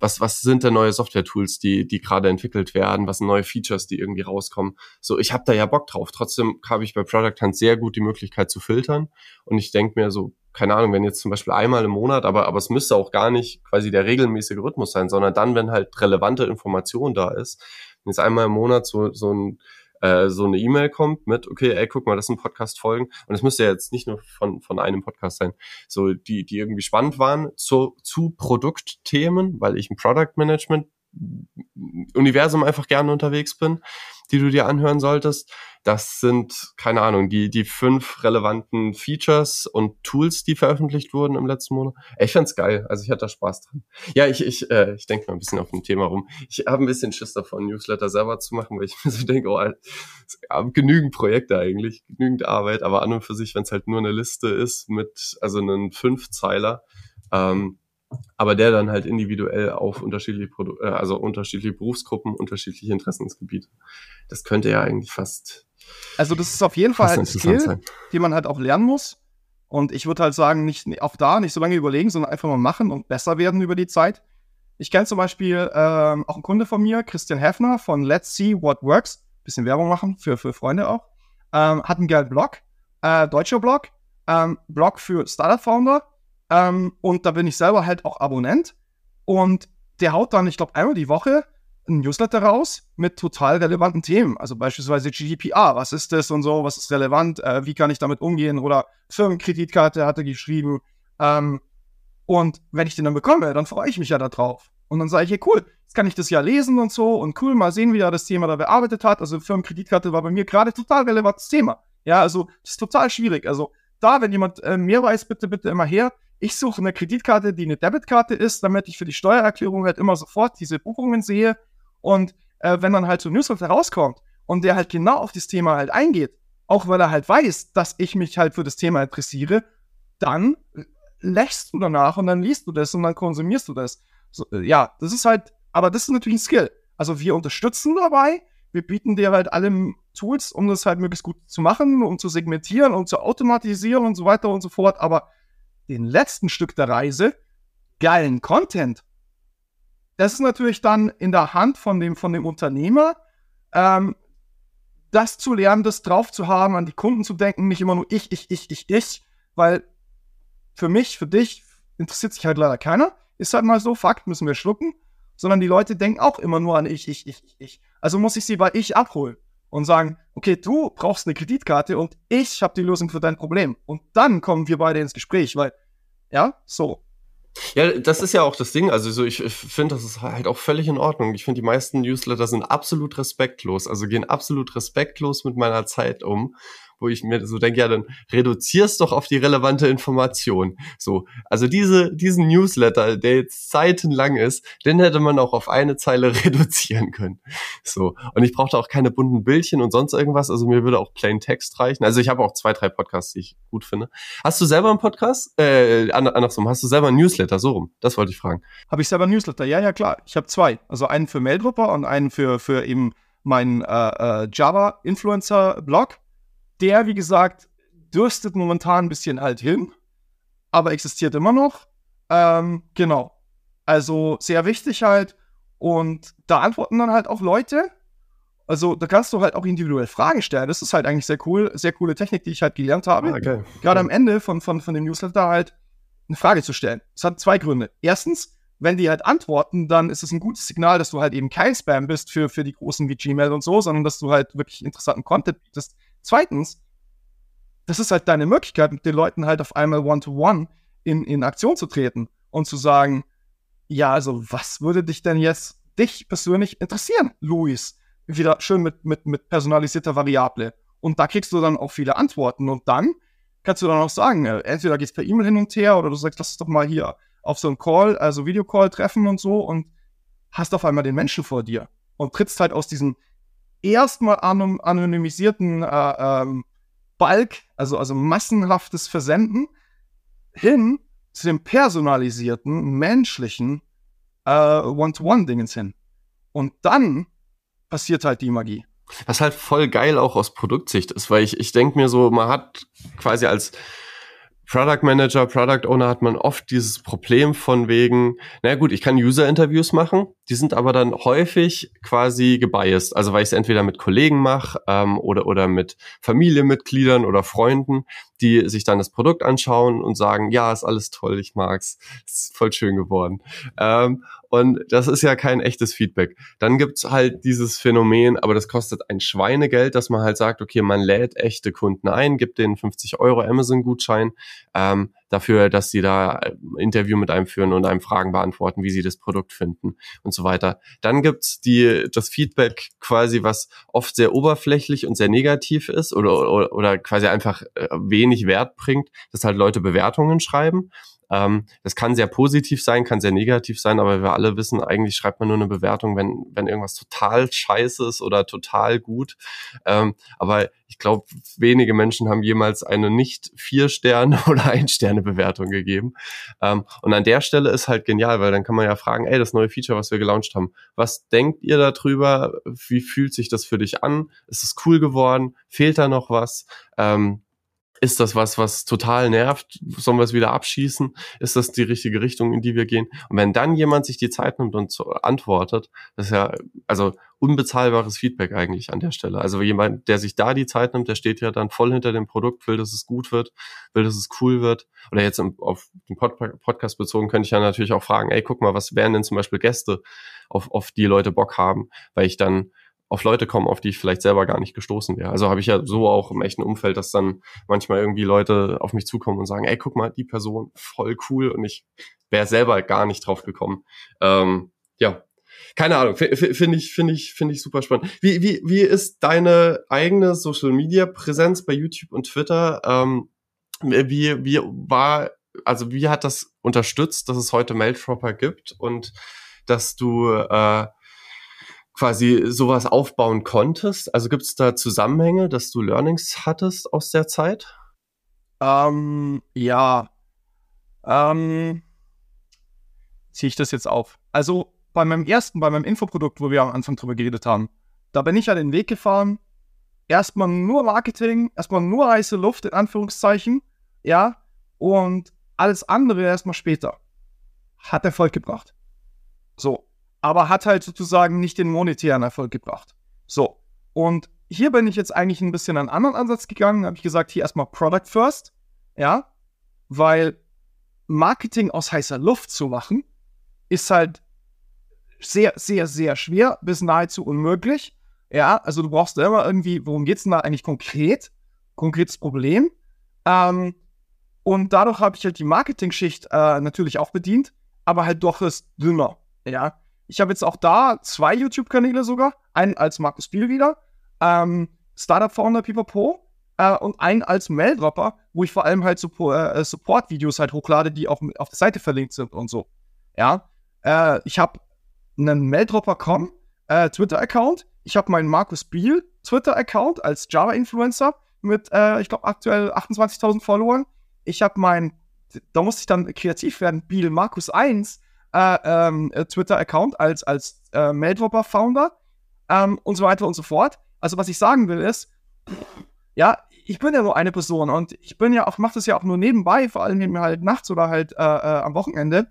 was, was sind denn neue Software-Tools, die, die gerade entwickelt werden, was sind neue Features, die irgendwie rauskommen. So, ich habe da ja Bock drauf. Trotzdem habe ich bei Product Hunt sehr gut die Möglichkeit zu filtern. Und ich denke mir so, keine Ahnung, wenn jetzt zum Beispiel einmal im Monat, aber, aber es müsste auch gar nicht quasi der regelmäßige Rhythmus sein, sondern dann, wenn halt relevante Information da ist, wenn jetzt einmal im Monat so, so ein äh, so eine E-Mail kommt mit, okay, ey, guck mal, das sind Podcast-Folgen. Und es müsste ja jetzt nicht nur von, von einem Podcast sein, so die, die irgendwie spannend waren zu, zu Produktthemen, weil ich ein Product Management Universum einfach gerne unterwegs bin, die du dir anhören solltest. Das sind, keine Ahnung, die, die fünf relevanten Features und Tools, die veröffentlicht wurden im letzten Monat. Ich fand's geil. Also ich hatte da Spaß dran. Ja, ich, ich, äh, ich denke mal ein bisschen auf dem Thema rum. Ich habe ein bisschen Schiss davon, Newsletter selber zu machen, weil ich mir so denke, oh, genügend Projekte eigentlich, genügend Arbeit, aber an und für sich, wenn es halt nur eine Liste ist mit, also einen Fünfzeiler, ähm, aber der dann halt individuell auf unterschiedliche Produ äh, also unterschiedliche Berufsgruppen, unterschiedliche Interessensgebiete. Das könnte ja eigentlich fast. Also das ist auf jeden Fall ein Skill, sein. den man halt auch lernen muss. Und ich würde halt sagen, nicht auch da nicht so lange überlegen, sondern einfach mal machen und besser werden über die Zeit. Ich kenne zum Beispiel ähm, auch einen Kunde von mir, Christian Heffner von Let's See What Works. Bisschen Werbung machen für, für Freunde auch. Ähm, hat einen geilen Blog, äh, deutscher Blog, ähm, Blog für Startup-Founder ähm, und da bin ich selber halt auch Abonnent. Und der haut dann, ich glaube, einmal die Woche ein Newsletter raus mit total relevanten Themen. Also beispielsweise GDPR, was ist das und so, was ist relevant, äh, wie kann ich damit umgehen? Oder Firmenkreditkarte hat er geschrieben. Ähm, und wenn ich den dann bekomme, dann freue ich mich ja darauf. Und dann sage ich, hey, cool, jetzt kann ich das ja lesen und so und cool, mal sehen, wie er das Thema da bearbeitet hat. Also Firmenkreditkarte war bei mir gerade total relevantes Thema. Ja, also das ist total schwierig. Also da, wenn jemand äh, mehr weiß, bitte, bitte immer her ich suche eine Kreditkarte, die eine Debitkarte ist, damit ich für die Steuererklärung halt immer sofort diese Buchungen sehe. Und äh, wenn dann halt so ein Newsletter rauskommt und der halt genau auf das Thema halt eingeht, auch weil er halt weiß, dass ich mich halt für das Thema interessiere, dann lächst du danach und dann liest du das und dann konsumierst du das. So, äh, ja, das ist halt, aber das ist natürlich ein Skill. Also wir unterstützen dabei, wir bieten dir halt alle Tools, um das halt möglichst gut zu machen, um zu segmentieren, um zu automatisieren und so weiter und so fort, aber den letzten Stück der Reise, geilen Content. Das ist natürlich dann in der Hand von dem, von dem Unternehmer, ähm, das zu lernen, das drauf zu haben, an die Kunden zu denken, nicht immer nur ich, ich, ich, ich, ich, weil für mich, für dich interessiert sich halt leider keiner. Ist halt mal so, Fakt, müssen wir schlucken. Sondern die Leute denken auch immer nur an ich, ich, ich, ich. Also muss ich sie bei ich abholen und sagen, okay, du brauchst eine Kreditkarte und ich habe die Lösung für dein Problem. Und dann kommen wir beide ins Gespräch, weil, ja, so. Ja, das ist ja auch das Ding. Also so, ich finde, das ist halt auch völlig in Ordnung. Ich finde, die meisten Newsletter sind absolut respektlos, also gehen absolut respektlos mit meiner Zeit um wo ich mir so denke, ja, dann reduzierst doch auf die relevante Information. So, also diese, diesen Newsletter, der jetzt seitenlang ist, den hätte man auch auf eine Zeile reduzieren können. So, und ich brauchte auch keine bunten Bildchen und sonst irgendwas, also mir würde auch Plain Text reichen. Also ich habe auch zwei, drei Podcasts, die ich gut finde. Hast du selber einen Podcast? Äh, andersrum, hast du selber einen Newsletter? So rum, das wollte ich fragen. Habe ich selber einen Newsletter? Ja, ja, klar. Ich habe zwei. Also einen für Maildropper und einen für, für eben meinen äh, äh, Java-Influencer-Blog der, wie gesagt, dürstet momentan ein bisschen halt hin, aber existiert immer noch. Ähm, genau. Also sehr wichtig halt. Und da antworten dann halt auch Leute. Also da kannst du halt auch individuell Fragen stellen. Das ist halt eigentlich sehr cool, sehr coole Technik, die ich halt gelernt habe. Ah, okay. Gerade am Ende von, von, von dem Newsletter halt eine Frage zu stellen. Das hat zwei Gründe. Erstens, wenn die halt antworten, dann ist es ein gutes Signal, dass du halt eben kein Spam bist für, für die großen wie Gmail und so, sondern dass du halt wirklich interessanten Content bietest, Zweitens, das ist halt deine Möglichkeit, mit den Leuten halt auf einmal one-to-one -one in, in Aktion zu treten und zu sagen, ja, also was würde dich denn jetzt, dich persönlich interessieren, Luis? Wieder schön mit, mit, mit personalisierter Variable. Und da kriegst du dann auch viele Antworten. Und dann kannst du dann auch sagen, äh, entweder geht's per E-Mail hin und her oder du sagst, lass uns doch mal hier auf so einen Call, also Videocall treffen und so und hast auf einmal den Menschen vor dir und trittst halt aus diesem erstmal anonymisierten äh, ähm, Balk, also, also massenhaftes Versenden, hin zu dem personalisierten, menschlichen äh, One-to-One-Dingens hin. Und dann passiert halt die Magie. Was halt voll geil auch aus Produktsicht ist, weil ich, ich denke mir so, man hat quasi als Product Manager, Product Owner hat man oft dieses Problem von wegen, na gut, ich kann User-Interviews machen, die sind aber dann häufig quasi gebiased. Also weil ich es entweder mit Kollegen mache ähm, oder, oder mit Familienmitgliedern oder Freunden, die sich dann das Produkt anschauen und sagen, ja, ist alles toll, ich mag's, ist voll schön geworden. Ähm, und das ist ja kein echtes Feedback. Dann gibt's halt dieses Phänomen, aber das kostet ein Schweinegeld, dass man halt sagt, okay, man lädt echte Kunden ein, gibt denen 50 Euro Amazon-Gutschein ähm, dafür, dass sie da ein Interview mit einem führen und einem Fragen beantworten, wie sie das Produkt finden und so weiter. Dann gibt's die, das Feedback quasi, was oft sehr oberflächlich und sehr negativ ist oder, oder, oder quasi einfach äh, wenig Wert bringt, dass halt Leute Bewertungen schreiben. Ähm, das kann sehr positiv sein, kann sehr negativ sein, aber wir alle wissen, eigentlich schreibt man nur eine Bewertung, wenn, wenn irgendwas total scheiße ist oder total gut. Ähm, aber ich glaube, wenige Menschen haben jemals eine nicht vier Sterne oder ein Sterne Bewertung gegeben. Ähm, und an der Stelle ist halt genial, weil dann kann man ja fragen, ey, das neue Feature, was wir gelauncht haben, was denkt ihr darüber? Wie fühlt sich das für dich an? Ist es cool geworden? Fehlt da noch was? Ähm, ist das was, was total nervt? Sollen wir es wieder abschießen? Ist das die richtige Richtung, in die wir gehen? Und wenn dann jemand sich die Zeit nimmt und antwortet, das ist ja, also unbezahlbares Feedback eigentlich an der Stelle. Also jemand, der sich da die Zeit nimmt, der steht ja dann voll hinter dem Produkt, will, dass es gut wird, will, dass es cool wird. Oder jetzt auf den Pod Podcast bezogen, könnte ich ja natürlich auch fragen, ey, guck mal, was wären denn zum Beispiel Gäste, auf, auf die Leute Bock haben, weil ich dann auf Leute kommen, auf die ich vielleicht selber gar nicht gestoßen wäre. Also habe ich ja so auch im echten Umfeld, dass dann manchmal irgendwie Leute auf mich zukommen und sagen, ey, guck mal, die Person, voll cool und ich wäre selber gar nicht drauf gekommen. Ähm, ja, keine Ahnung, finde ich, finde ich, finde ich super spannend. Wie, wie, wie ist deine eigene Social Media Präsenz bei YouTube und Twitter? Ähm, wie, wie war, also wie hat das unterstützt, dass es heute Maildropper gibt und dass du äh, quasi sowas aufbauen konntest? Also gibt es da Zusammenhänge, dass du Learnings hattest aus der Zeit? Ähm, ja. Ähm, ziehe ich das jetzt auf. Also bei meinem ersten, bei meinem Infoprodukt, wo wir am Anfang drüber geredet haben, da bin ich ja den Weg gefahren. Erstmal nur Marketing, erstmal nur heiße Luft, in Anführungszeichen, ja, und alles andere erstmal später. Hat Erfolg gebracht. So, aber hat halt sozusagen nicht den monetären Erfolg gebracht. So. Und hier bin ich jetzt eigentlich ein bisschen einen anderen Ansatz gegangen, habe ich gesagt, hier erstmal Product First, ja, weil Marketing aus heißer Luft zu machen, ist halt sehr, sehr, sehr schwer bis nahezu unmöglich. Ja, also du brauchst immer irgendwie, worum geht es denn da eigentlich konkret? Konkretes Problem. Ähm, und dadurch habe ich halt die Marketing-Schicht äh, natürlich auch bedient, aber halt doch das dünner. Ja, ich habe jetzt auch da zwei YouTube-Kanäle sogar. Einen als Markus Biel wieder, ähm, Startup-Founder Pipapo äh, und einen als Maildropper, wo ich vor allem halt Support, äh, Support-Videos halt hochlade, die auch auf der Seite verlinkt sind und so. Ja, äh, ich habe einen Maildropper.com äh, Twitter-Account. Ich habe meinen Markus Biel Twitter-Account als Java-Influencer mit, äh, ich glaube, aktuell 28.000 Followern. Ich habe meinen, da musste ich dann kreativ werden, Biel Markus 1 äh, ähm, äh, Twitter-Account als, als äh, Maildropper-Founder ähm, und so weiter und so fort. Also was ich sagen will ist, ja, ich bin ja nur eine Person und ich bin ja auch, mache das ja auch nur nebenbei, vor allem eben halt nachts oder halt äh, äh, am Wochenende.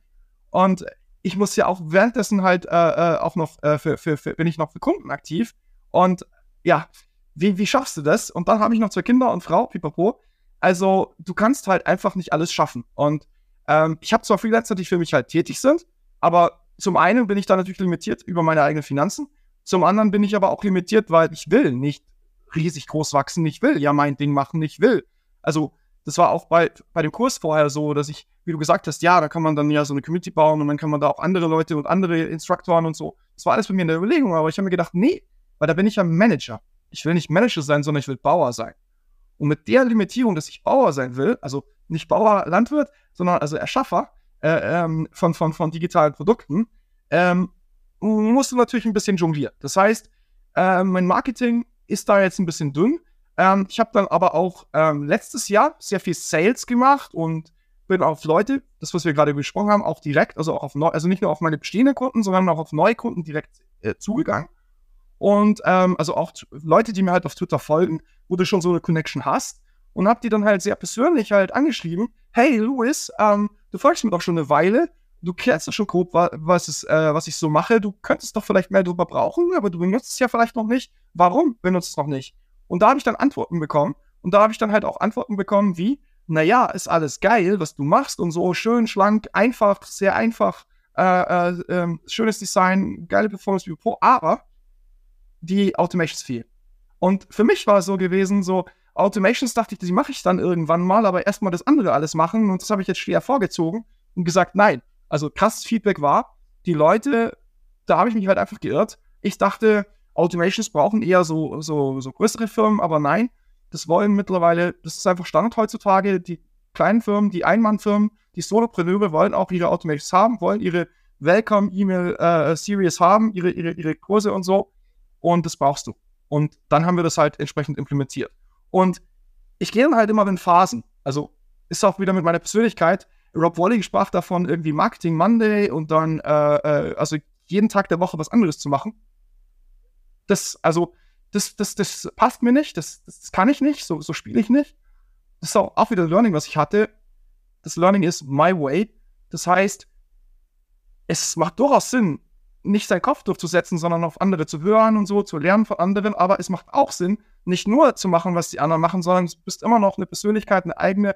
Und ich muss ja auch währenddessen halt äh, auch noch für, für, für, bin ich noch für Kunden aktiv. Und ja, wie, wie schaffst du das? Und dann habe ich noch zwei Kinder und Frau, pipapo. Also, du kannst halt einfach nicht alles schaffen. Und ähm, ich habe zwar Freelancer, die für mich halt tätig sind, aber zum einen bin ich da natürlich limitiert über meine eigenen Finanzen. Zum anderen bin ich aber auch limitiert, weil ich will nicht riesig groß wachsen. Ich will ja mein Ding machen. Ich will. Also, das war auch bei, bei dem Kurs vorher so, dass ich, wie du gesagt hast, ja, da kann man dann ja so eine Community bauen und dann kann man da auch andere Leute und andere Instruktoren und so. Das war alles bei mir in der Überlegung, aber ich habe mir gedacht, nee, weil da bin ich ja Manager. Ich will nicht Manager sein, sondern ich will Bauer sein. Und mit der Limitierung, dass ich Bauer sein will, also nicht Bauer, Landwirt, sondern also Erschaffer äh, ähm, von, von, von digitalen Produkten, ähm, musst du natürlich ein bisschen jonglieren. Das heißt, äh, mein Marketing ist da jetzt ein bisschen dünn. Ähm, ich habe dann aber auch ähm, letztes Jahr sehr viel Sales gemacht und bin auf Leute, das was wir gerade besprochen haben, auch direkt, also auch auf neu, also nicht nur auf meine bestehenden Kunden, sondern auch auf neue Kunden direkt äh, zugegangen. Und ähm, also auch Leute, die mir halt auf Twitter folgen, wo du schon so eine Connection hast und hab die dann halt sehr persönlich halt angeschrieben, hey Louis, ähm, du folgst mir doch schon eine Weile, du kennst doch schon grob, was, ist, äh, was ich so mache, du könntest doch vielleicht mehr drüber brauchen, aber du benutzt es ja vielleicht noch nicht. Warum benutzt es noch nicht? Und da habe ich dann Antworten bekommen. Und da habe ich dann halt auch Antworten bekommen wie, naja, ist alles geil, was du machst und so schön, schlank, einfach, sehr einfach, äh, äh, äh, schönes Design, geile Performance wie Pro, aber die Automations fehlen. Und für mich war es so gewesen, so Automations dachte ich, die mache ich dann irgendwann mal, aber erstmal das andere alles machen und das habe ich jetzt schwer vorgezogen und gesagt, nein. Also krasses Feedback war, die Leute, da habe ich mich halt einfach geirrt. Ich dachte, Automations brauchen eher so, so, so größere Firmen, aber nein, das wollen mittlerweile, das ist einfach Standard heutzutage. Die kleinen Firmen, die Einmannfirmen, die Solopreneure wollen auch ihre Automations haben, wollen ihre Welcome-E-Mail-Series äh, haben, ihre, ihre, ihre Kurse und so. Und das brauchst du. Und dann haben wir das halt entsprechend implementiert. Und ich gehe dann halt immer in Phasen. Also ist auch wieder mit meiner Persönlichkeit. Rob Walling sprach davon, irgendwie Marketing Monday und dann, äh, äh, also jeden Tag der Woche was anderes zu machen. Das, also, das, das, das passt mir nicht, das, das kann ich nicht, so, so spiele ich nicht. Das ist auch, auch wieder Learning, was ich hatte. Das Learning ist my way. Das heißt, es macht durchaus Sinn, nicht seinen Kopf durchzusetzen, sondern auf andere zu hören und so, zu lernen von anderen. Aber es macht auch Sinn, nicht nur zu machen, was die anderen machen, sondern du bist immer noch eine Persönlichkeit, eine eigene,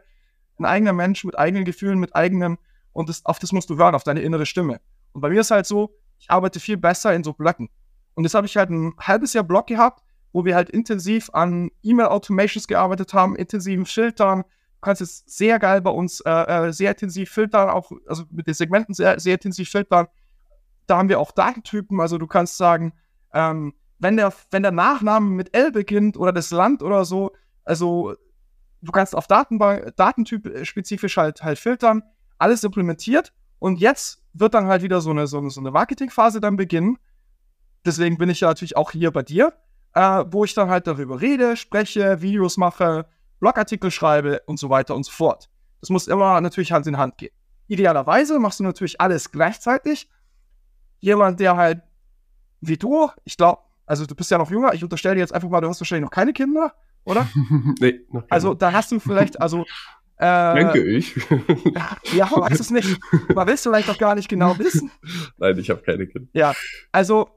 ein eigener Mensch mit eigenen Gefühlen, mit eigenen, und das, auf das musst du hören, auf deine innere Stimme. Und bei mir ist halt so, ich arbeite viel besser in so Blöcken. Und jetzt habe ich halt ein halbes Jahr Block gehabt, wo wir halt intensiv an E-Mail-Automations gearbeitet haben, intensiven Filtern. Du kannst jetzt sehr geil bei uns äh, äh, sehr intensiv filtern, auch also mit den Segmenten sehr, sehr intensiv filtern. Da haben wir auch Datentypen, also du kannst sagen, ähm, wenn, der, wenn der Nachname mit L beginnt oder das Land oder so, also du kannst auf Datenbank, Datentyp spezifisch halt, halt filtern, alles implementiert und jetzt wird dann halt wieder so eine, so eine, so eine Marketingphase dann beginnen. Deswegen bin ich ja natürlich auch hier bei dir, äh, wo ich dann halt darüber rede, spreche, Videos mache, Blogartikel schreibe und so weiter und so fort. Das muss immer natürlich Hand in Hand gehen. Idealerweise machst du natürlich alles gleichzeitig. Jemand, der halt wie du, ich glaube, also du bist ja noch jünger, ich unterstelle dir jetzt einfach mal, du hast wahrscheinlich noch keine Kinder, oder? nee, noch keine. Also da hast du vielleicht, also äh, Denke ich. ja, man weiß es nicht. Man will es vielleicht auch gar nicht genau wissen. Nein, ich habe keine Kinder. Ja, also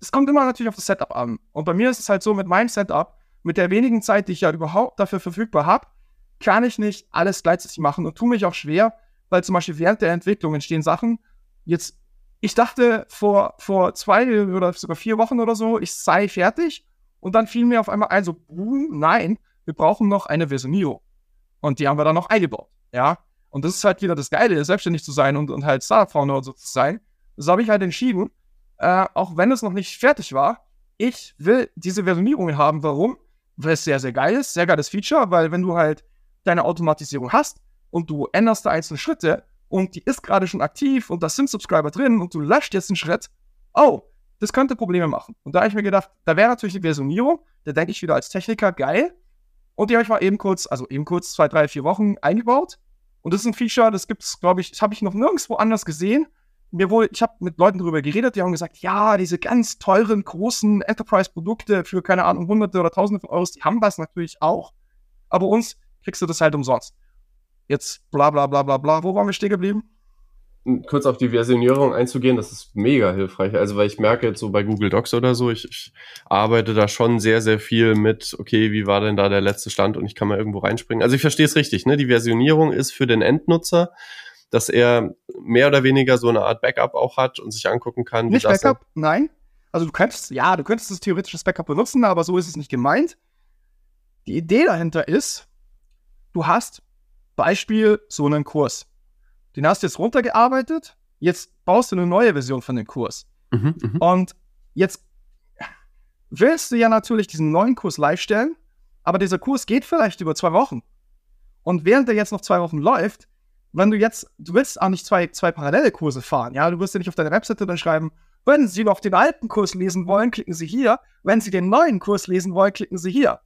es kommt immer natürlich auf das Setup an. Und bei mir ist es halt so, mit meinem Setup, mit der wenigen Zeit, die ich ja überhaupt dafür verfügbar habe, kann ich nicht alles gleichzeitig machen und tue mich auch schwer, weil zum Beispiel während der Entwicklung entstehen Sachen. Jetzt, ich dachte vor, vor zwei oder sogar vier Wochen oder so, ich sei fertig. Und dann fiel mir auf einmal ein, so, nein, wir brauchen noch eine Versionierung. Und die haben wir dann noch eingebaut. Ja. Und das ist halt wieder das Geile, selbstständig zu sein und, und halt Startup-Founder und so zu sein. Das habe ich halt entschieden, äh, auch wenn es noch nicht fertig war, ich will diese Versionierungen haben. Warum? Weil es sehr, sehr geil ist, sehr geiles Feature, weil wenn du halt deine Automatisierung hast und du änderst da einzelne Schritte und die ist gerade schon aktiv und da sind Subscriber drin und du löscht jetzt einen Schritt, oh, das könnte Probleme machen. Und da habe ich mir gedacht, da wäre natürlich die Versionierung, da denke ich wieder als Techniker, geil. Und die habe ich mal eben kurz, also eben kurz zwei, drei, vier Wochen eingebaut. Und das ist ein Feature, das gibt es, glaube ich, das habe ich noch nirgendwo anders gesehen mir wohl, ich habe mit Leuten darüber geredet, die haben gesagt, ja, diese ganz teuren, großen Enterprise-Produkte für, keine Ahnung, hunderte oder tausende von Euros, die haben das natürlich auch. Aber uns kriegst du das halt umsonst. Jetzt bla bla bla bla bla. Wo waren wir stehen geblieben? Kurz auf die Versionierung einzugehen, das ist mega hilfreich. Also, weil ich merke jetzt so bei Google Docs oder so, ich, ich arbeite da schon sehr, sehr viel mit, okay, wie war denn da der letzte Stand und ich kann mal irgendwo reinspringen. Also ich verstehe es richtig, ne? Die Versionierung ist für den Endnutzer dass er mehr oder weniger so eine Art Backup auch hat und sich angucken kann. Nicht Backup, nein. Also du könntest, ja, du könntest das theoretisches Backup benutzen, aber so ist es nicht gemeint. Die Idee dahinter ist, du hast Beispiel so einen Kurs. Den hast du jetzt runtergearbeitet, jetzt baust du eine neue Version von dem Kurs. Mhm, mh. Und jetzt willst du ja natürlich diesen neuen Kurs live stellen, aber dieser Kurs geht vielleicht über zwei Wochen. Und während der jetzt noch zwei Wochen läuft, wenn du jetzt, du willst auch nicht zwei, zwei parallele Kurse fahren, ja, du wirst ja nicht auf deiner Webseite dann schreiben, wenn Sie noch den alten Kurs lesen wollen, klicken Sie hier. Wenn Sie den neuen Kurs lesen wollen, klicken Sie hier.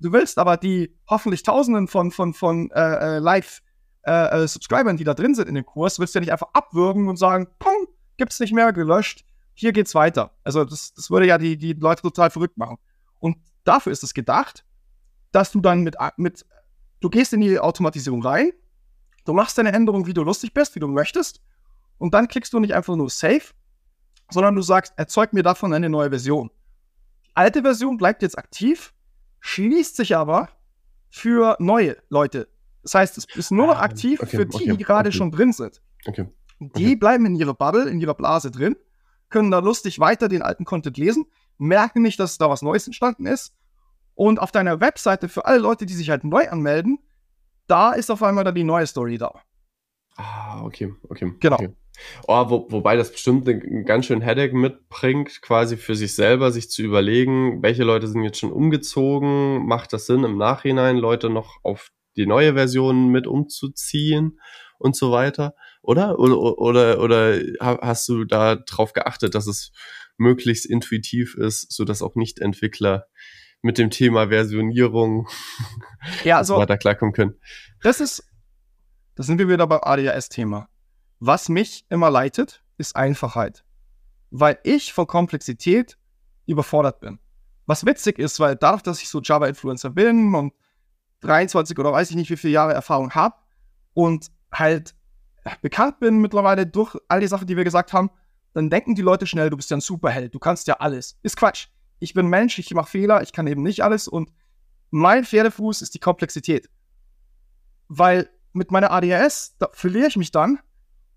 Du willst aber die hoffentlich Tausenden von, von, von äh, äh Live-Subscribern, äh, die da drin sind in dem Kurs, willst du ja nicht einfach abwürgen und sagen, pum, gibt's nicht mehr, gelöscht, hier geht's weiter. Also das, das würde ja die, die Leute total verrückt machen. Und dafür ist es gedacht, dass du dann mit, mit, du gehst in die Automatisierung rein, Du machst deine Änderung, wie du lustig bist, wie du möchtest. Und dann klickst du nicht einfach nur Save, sondern du sagst, erzeug mir davon eine neue Version. Die alte Version bleibt jetzt aktiv, schließt sich aber für neue Leute. Das heißt, es ist nur noch ah, aktiv okay, für die, okay, die gerade okay. schon drin sind. Die bleiben in ihrer Bubble, in ihrer Blase drin, können da lustig weiter den alten Content lesen, merken nicht, dass da was Neues entstanden ist. Und auf deiner Webseite für alle Leute, die sich halt neu anmelden, da ist auf einmal dann die neue Story da. Ah, okay, okay. Genau. Okay. Oh, wo, wobei das bestimmt einen ganz schön Headache mitbringt, quasi für sich selber, sich zu überlegen, welche Leute sind jetzt schon umgezogen, macht das Sinn im Nachhinein, Leute noch auf die neue Version mit umzuziehen und so weiter, oder? Oder, oder, oder hast du da drauf geachtet, dass es möglichst intuitiv ist, so dass auch Nicht-Entwickler mit dem Thema Versionierung ja, also, weiter klarkommen können? Das ist, da sind wir wieder beim ADHS-Thema. Was mich immer leitet, ist Einfachheit. Weil ich von Komplexität überfordert bin. Was witzig ist, weil dadurch, dass ich so Java-Influencer bin und 23 oder weiß ich nicht, wie viele Jahre Erfahrung habe und halt bekannt bin mittlerweile durch all die Sachen, die wir gesagt haben, dann denken die Leute schnell, du bist ja ein Superheld, du kannst ja alles. Ist Quatsch. Ich bin Mensch, ich mache Fehler, ich kann eben nicht alles und mein Pferdefuß ist die Komplexität. Weil mit meiner ADHS, verliere ich mich dann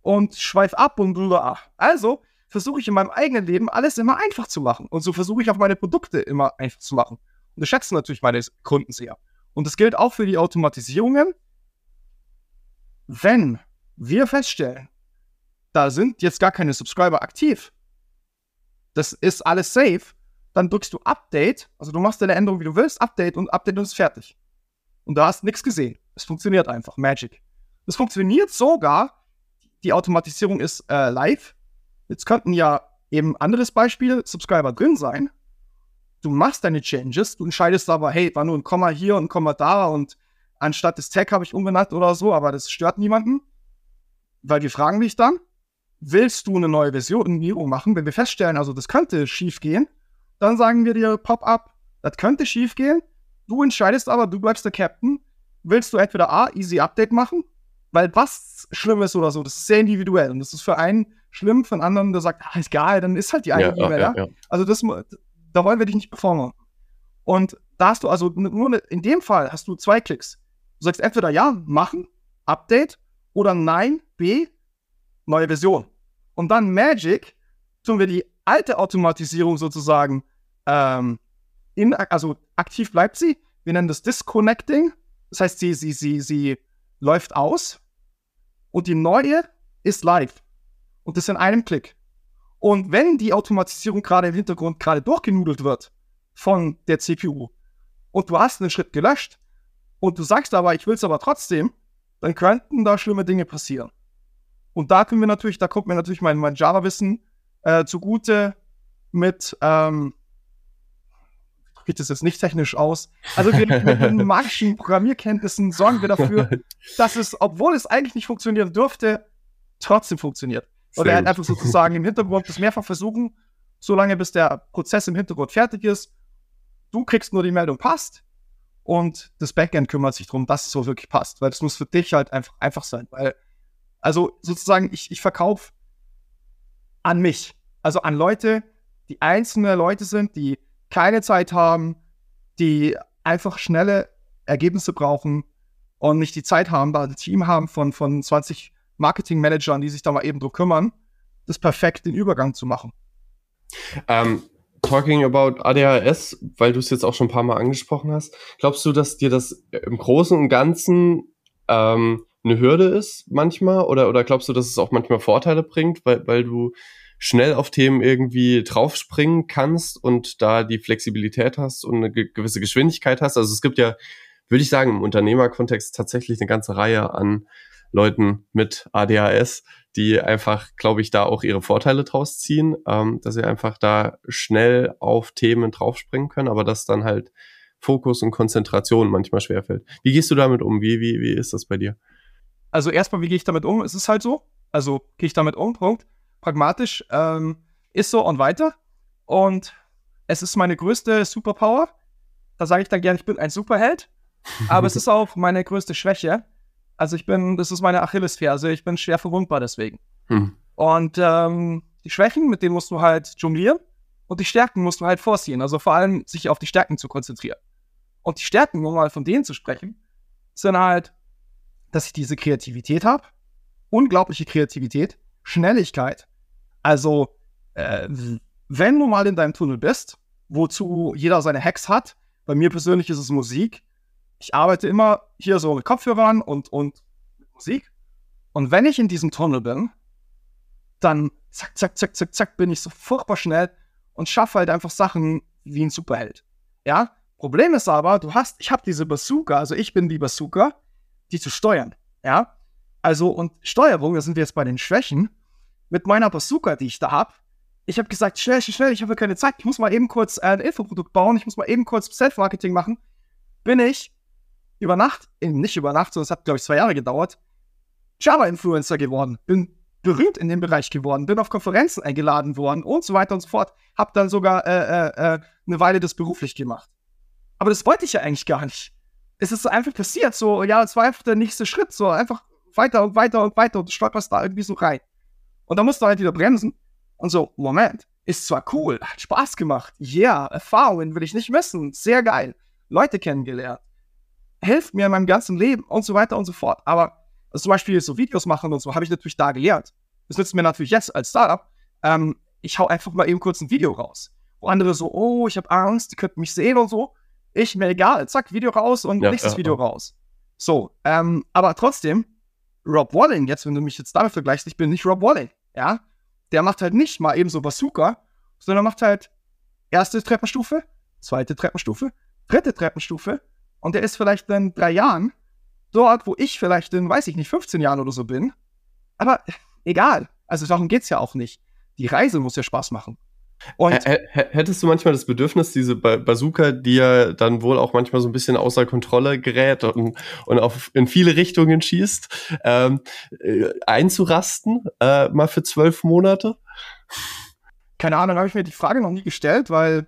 und schweif ab und bla. Also versuche ich in meinem eigenen Leben alles immer einfach zu machen. Und so versuche ich auch meine Produkte immer einfach zu machen. Und das schätzen natürlich meine Kunden sehr. Und das gilt auch für die Automatisierungen. Wenn wir feststellen, da sind jetzt gar keine Subscriber aktiv, das ist alles safe, dann drückst du Update, also du machst deine Änderung, wie du willst, Update und Update und ist fertig. Und da hast nichts gesehen. Es funktioniert einfach, Magic. Es funktioniert sogar, die Automatisierung ist äh, live. Jetzt könnten ja eben anderes Beispiel, Subscriber drin sein. Du machst deine Changes, du entscheidest aber, hey, war nur ein Komma hier und ein Komma da und anstatt des Tag habe ich umbenannt oder so, aber das stört niemanden. Weil wir fragen dich dann, willst du eine neue Versionierung machen? Wenn wir feststellen, also das könnte schief gehen, dann sagen wir dir Pop-up, das könnte schief gehen. Du entscheidest aber, du bleibst der Captain. Willst du entweder A, Easy Update machen weil was schlimm ist oder so, das ist sehr individuell. Und das ist für einen schlimm, für einen anderen, der sagt, ah, ist geil, dann ist halt die eine E-Mail, ja, ja, ja, Also das, da wollen wir dich nicht performen. Und da hast du also nur in dem Fall hast du zwei Klicks. Du sagst entweder ja, machen, Update oder nein, B, neue Version. Und dann Magic tun wir die alte Automatisierung sozusagen ähm, in, also aktiv bleibt sie. Wir nennen das Disconnecting. Das heißt, sie, sie, sie, sie läuft aus und die neue ist live. Und das in einem Klick. Und wenn die Automatisierung gerade im Hintergrund gerade durchgenudelt wird von der CPU und du hast einen Schritt gelöscht und du sagst aber, ich will es aber trotzdem, dann könnten da schlimme Dinge passieren. Und da können wir natürlich, da kommt mir natürlich mein, mein Java-Wissen äh, zugute mit, ähm, geht es jetzt nicht technisch aus. Also wir, mit den magischen Programmierkenntnissen sorgen wir dafür, dass es, obwohl es eigentlich nicht funktionieren dürfte, trotzdem funktioniert. Oder halt einfach sozusagen im Hintergrund das mehrfach versuchen, solange bis der Prozess im Hintergrund fertig ist. Du kriegst nur die Meldung passt und das Backend kümmert sich darum, dass es so wirklich passt, weil das muss für dich halt einfach einfach sein, weil also sozusagen ich, ich verkaufe an mich, also an Leute, die einzelne Leute sind, die keine Zeit haben, die einfach schnelle Ergebnisse brauchen und nicht die Zeit haben, da ein Team haben von, von 20 Marketing-Managern, die sich da mal eben drum kümmern, das perfekt den Übergang zu machen. Ähm, talking about ADHS, weil du es jetzt auch schon ein paar Mal angesprochen hast, glaubst du, dass dir das im Großen und Ganzen ähm, eine Hürde ist manchmal? Oder, oder glaubst du, dass es auch manchmal Vorteile bringt, weil, weil du schnell auf Themen irgendwie draufspringen kannst und da die Flexibilität hast und eine gewisse Geschwindigkeit hast. Also es gibt ja, würde ich sagen, im Unternehmerkontext tatsächlich eine ganze Reihe an Leuten mit ADHS, die einfach, glaube ich, da auch ihre Vorteile draus ziehen, ähm, dass sie einfach da schnell auf Themen draufspringen können, aber dass dann halt Fokus und Konzentration manchmal schwerfällt. Wie gehst du damit um? Wie, wie, wie ist das bei dir? Also erstmal, wie gehe ich damit um? Es ist halt so. Also gehe ich damit um, Punkt pragmatisch, ähm, ist so und weiter. Und es ist meine größte Superpower. Da sage ich dann gerne, ich bin ein Superheld. aber es ist auch meine größte Schwäche. Also ich bin, das ist meine Achillesferse, ich bin schwer verwundbar deswegen. Hm. Und ähm, die Schwächen, mit denen musst du halt jonglieren und die Stärken musst du halt vorziehen. Also vor allem sich auf die Stärken zu konzentrieren. Und die Stärken, um mal von denen zu sprechen, sind halt, dass ich diese Kreativität habe, unglaubliche Kreativität, Schnelligkeit. Also, äh, wenn du mal in deinem Tunnel bist, wozu jeder seine Hacks hat, bei mir persönlich ist es Musik. Ich arbeite immer hier so mit Kopfhörern und, und Musik. Und wenn ich in diesem Tunnel bin, dann zack, zack, zack, zack, zack, bin ich so furchtbar schnell und schaffe halt einfach Sachen wie ein Superheld. Ja? Problem ist aber, du hast, ich habe diese Bazooka, also ich bin die Bazooka, die zu steuern. Ja? Also, und Steuerung, da sind wir jetzt bei den Schwächen, mit meiner Bazooka, die ich da habe, ich habe gesagt, schnell, schnell, schnell, ich habe keine Zeit, ich muss mal eben kurz äh, ein Infoprodukt bauen, ich muss mal eben kurz Self-Marketing machen, bin ich über Nacht, nicht über Nacht, sondern es hat, glaube ich, zwei Jahre gedauert, Java-Influencer geworden, bin berühmt in dem Bereich geworden, bin auf Konferenzen eingeladen worden und so weiter und so fort, habe dann sogar äh, äh, äh, eine Weile das beruflich gemacht. Aber das wollte ich ja eigentlich gar nicht. Es ist einfach passiert, so, ja, es war einfach der nächste Schritt, so einfach weiter und weiter und weiter und du stolperst da irgendwie so rein. Und dann musst du halt wieder bremsen und so, Moment, ist zwar cool, hat Spaß gemacht, ja, yeah, Erfahrungen will ich nicht missen, sehr geil, Leute kennengelernt, hilft mir in meinem ganzen Leben und so weiter und so fort. Aber also zum Beispiel so Videos machen und so, habe ich natürlich da gelernt. Das nützt mir natürlich jetzt als Startup. Ähm, ich hau einfach mal eben kurz ein Video raus. Wo andere so, oh, ich habe Angst, die könnten mich sehen und so. Ich, mir egal, zack, Video raus und ja, nächstes ja, Video ja. raus. So, ähm, aber trotzdem, Rob Walling, jetzt, wenn du mich jetzt damit vergleichst, ich bin nicht Rob Walling, ja. Der macht halt nicht mal eben so Bazooka, sondern macht halt erste Treppenstufe, zweite Treppenstufe, dritte Treppenstufe und der ist vielleicht in drei Jahren dort, wo ich vielleicht in, weiß ich nicht, 15 Jahren oder so bin. Aber egal. Also darum geht es ja auch nicht. Die Reise muss ja Spaß machen. Und Hättest du manchmal das Bedürfnis, diese Bazooka, die ja dann wohl auch manchmal so ein bisschen außer Kontrolle gerät und, und auf, in viele Richtungen schießt, ähm, äh, einzurasten, äh, mal für zwölf Monate? Keine Ahnung, habe ich mir die Frage noch nie gestellt, weil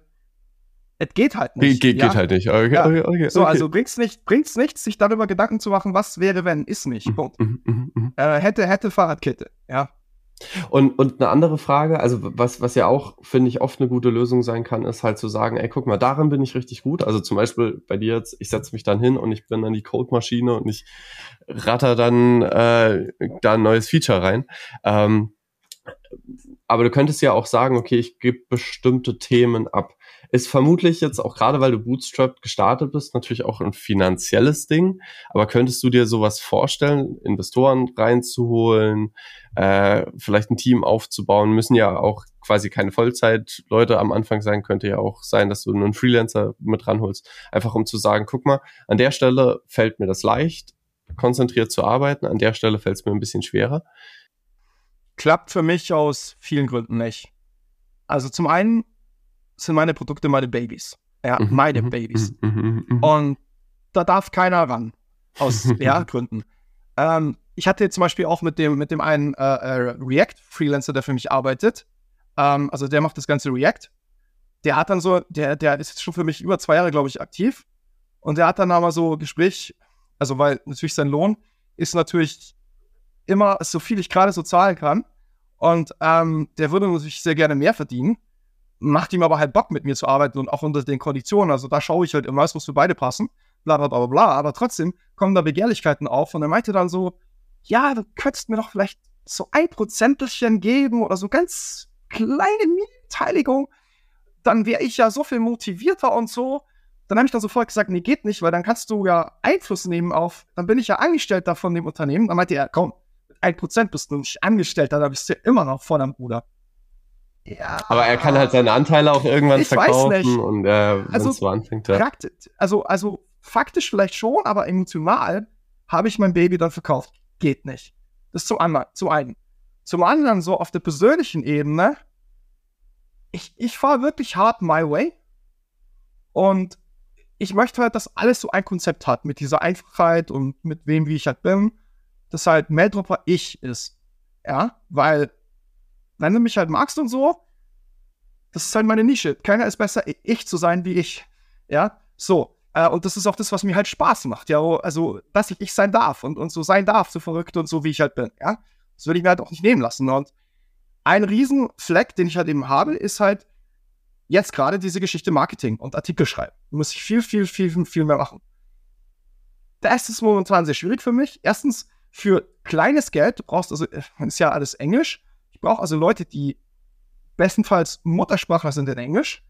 es geht halt nicht. Ge ja? Geht halt nicht. Okay, ja. okay, okay, so, also bringt's nicht, bringt's nichts, sich darüber Gedanken zu machen, was wäre, wenn, ist nicht. Mhm, Punkt. Mhm, mhm. Äh, hätte, hätte Fahrradkette, ja. Und, und eine andere Frage, also was, was ja auch, finde ich, oft eine gute Lösung sein kann, ist halt zu sagen, ey, guck mal, darin bin ich richtig gut. Also zum Beispiel bei dir jetzt, ich setze mich dann hin und ich bin dann die Code-Maschine und ich ratter dann äh, da ein neues Feature rein. Ähm, aber du könntest ja auch sagen, okay, ich gebe bestimmte Themen ab. Ist vermutlich jetzt auch gerade, weil du Bootstrap gestartet bist, natürlich auch ein finanzielles Ding. Aber könntest du dir sowas vorstellen, Investoren reinzuholen, äh, vielleicht ein Team aufzubauen? Müssen ja auch quasi keine Vollzeitleute am Anfang sein. Könnte ja auch sein, dass du einen Freelancer mit ranholst. Einfach um zu sagen, guck mal, an der Stelle fällt mir das leicht, konzentriert zu arbeiten. An der Stelle fällt es mir ein bisschen schwerer. Klappt für mich aus vielen Gründen nicht. Also zum einen sind meine Produkte meine Babys. Ja, mhm, meine mhm, Babys. Mhm, Und da darf keiner ran. Aus ja, Gründen. Ähm, ich hatte zum Beispiel auch mit dem, mit dem einen äh, äh, React-Freelancer, der für mich arbeitet. Ähm, also der macht das ganze React. Der hat dann so, der, der ist jetzt schon für mich über zwei Jahre, glaube ich, aktiv. Und der hat dann aber so Gespräch, also weil natürlich sein Lohn ist natürlich immer so viel ich gerade so zahlen kann. Und ähm, der würde natürlich sehr gerne mehr verdienen macht ihm aber halt Bock, mit mir zu arbeiten und auch unter den Konditionen. Also da schaue ich halt immer, es muss für beide passen, bla bla bla bla. Aber trotzdem kommen da Begehrlichkeiten auf und er meinte dann so, ja, du könntest mir doch vielleicht so ein Prozentelchen geben oder so ganz kleine Beteiligung. Dann wäre ich ja so viel motivierter und so. Dann habe ich dann sofort gesagt, nee, geht nicht, weil dann kannst du ja Einfluss nehmen auf, dann bin ich ja Angestellter von dem Unternehmen. Dann meinte er, komm, ein Prozent bist du nicht Angestellter, da bist du immer noch vor deinem Bruder. Ja. Aber er kann halt seine Anteile auch irgendwann ich verkaufen weiß nicht. und äh, also, so anfängt. Ja. Praktisch, also, also faktisch vielleicht schon, aber emotional habe ich mein Baby dann verkauft. Geht nicht. Das ist zum anderen, zum einen. Zum anderen, so auf der persönlichen Ebene, ich, ich fahre wirklich hart my way. Und ich möchte halt, dass alles so ein Konzept hat, mit dieser Einfachheit und mit wem, wie ich halt bin, dass halt Maildropper ich ist. Ja, weil wenn du mich halt magst und so, das ist halt meine Nische. Keiner ist besser, ich zu sein wie ich. Ja, so. Äh, und das ist auch das, was mir halt Spaß macht, ja. Also, dass ich ich sein darf und, und so sein darf, so verrückt und so, wie ich halt bin, ja. Das würde ich mir halt auch nicht nehmen lassen. Und ein Riesenfleck, den ich halt eben habe, ist halt jetzt gerade diese Geschichte Marketing und Artikel schreiben. Da muss ich viel, viel, viel, viel mehr machen. Das ist momentan sehr schwierig für mich. Erstens, für kleines Geld, du brauchst also, äh, ist ja alles Englisch. Ich brauche also Leute, die bestenfalls Muttersprachler sind in Englisch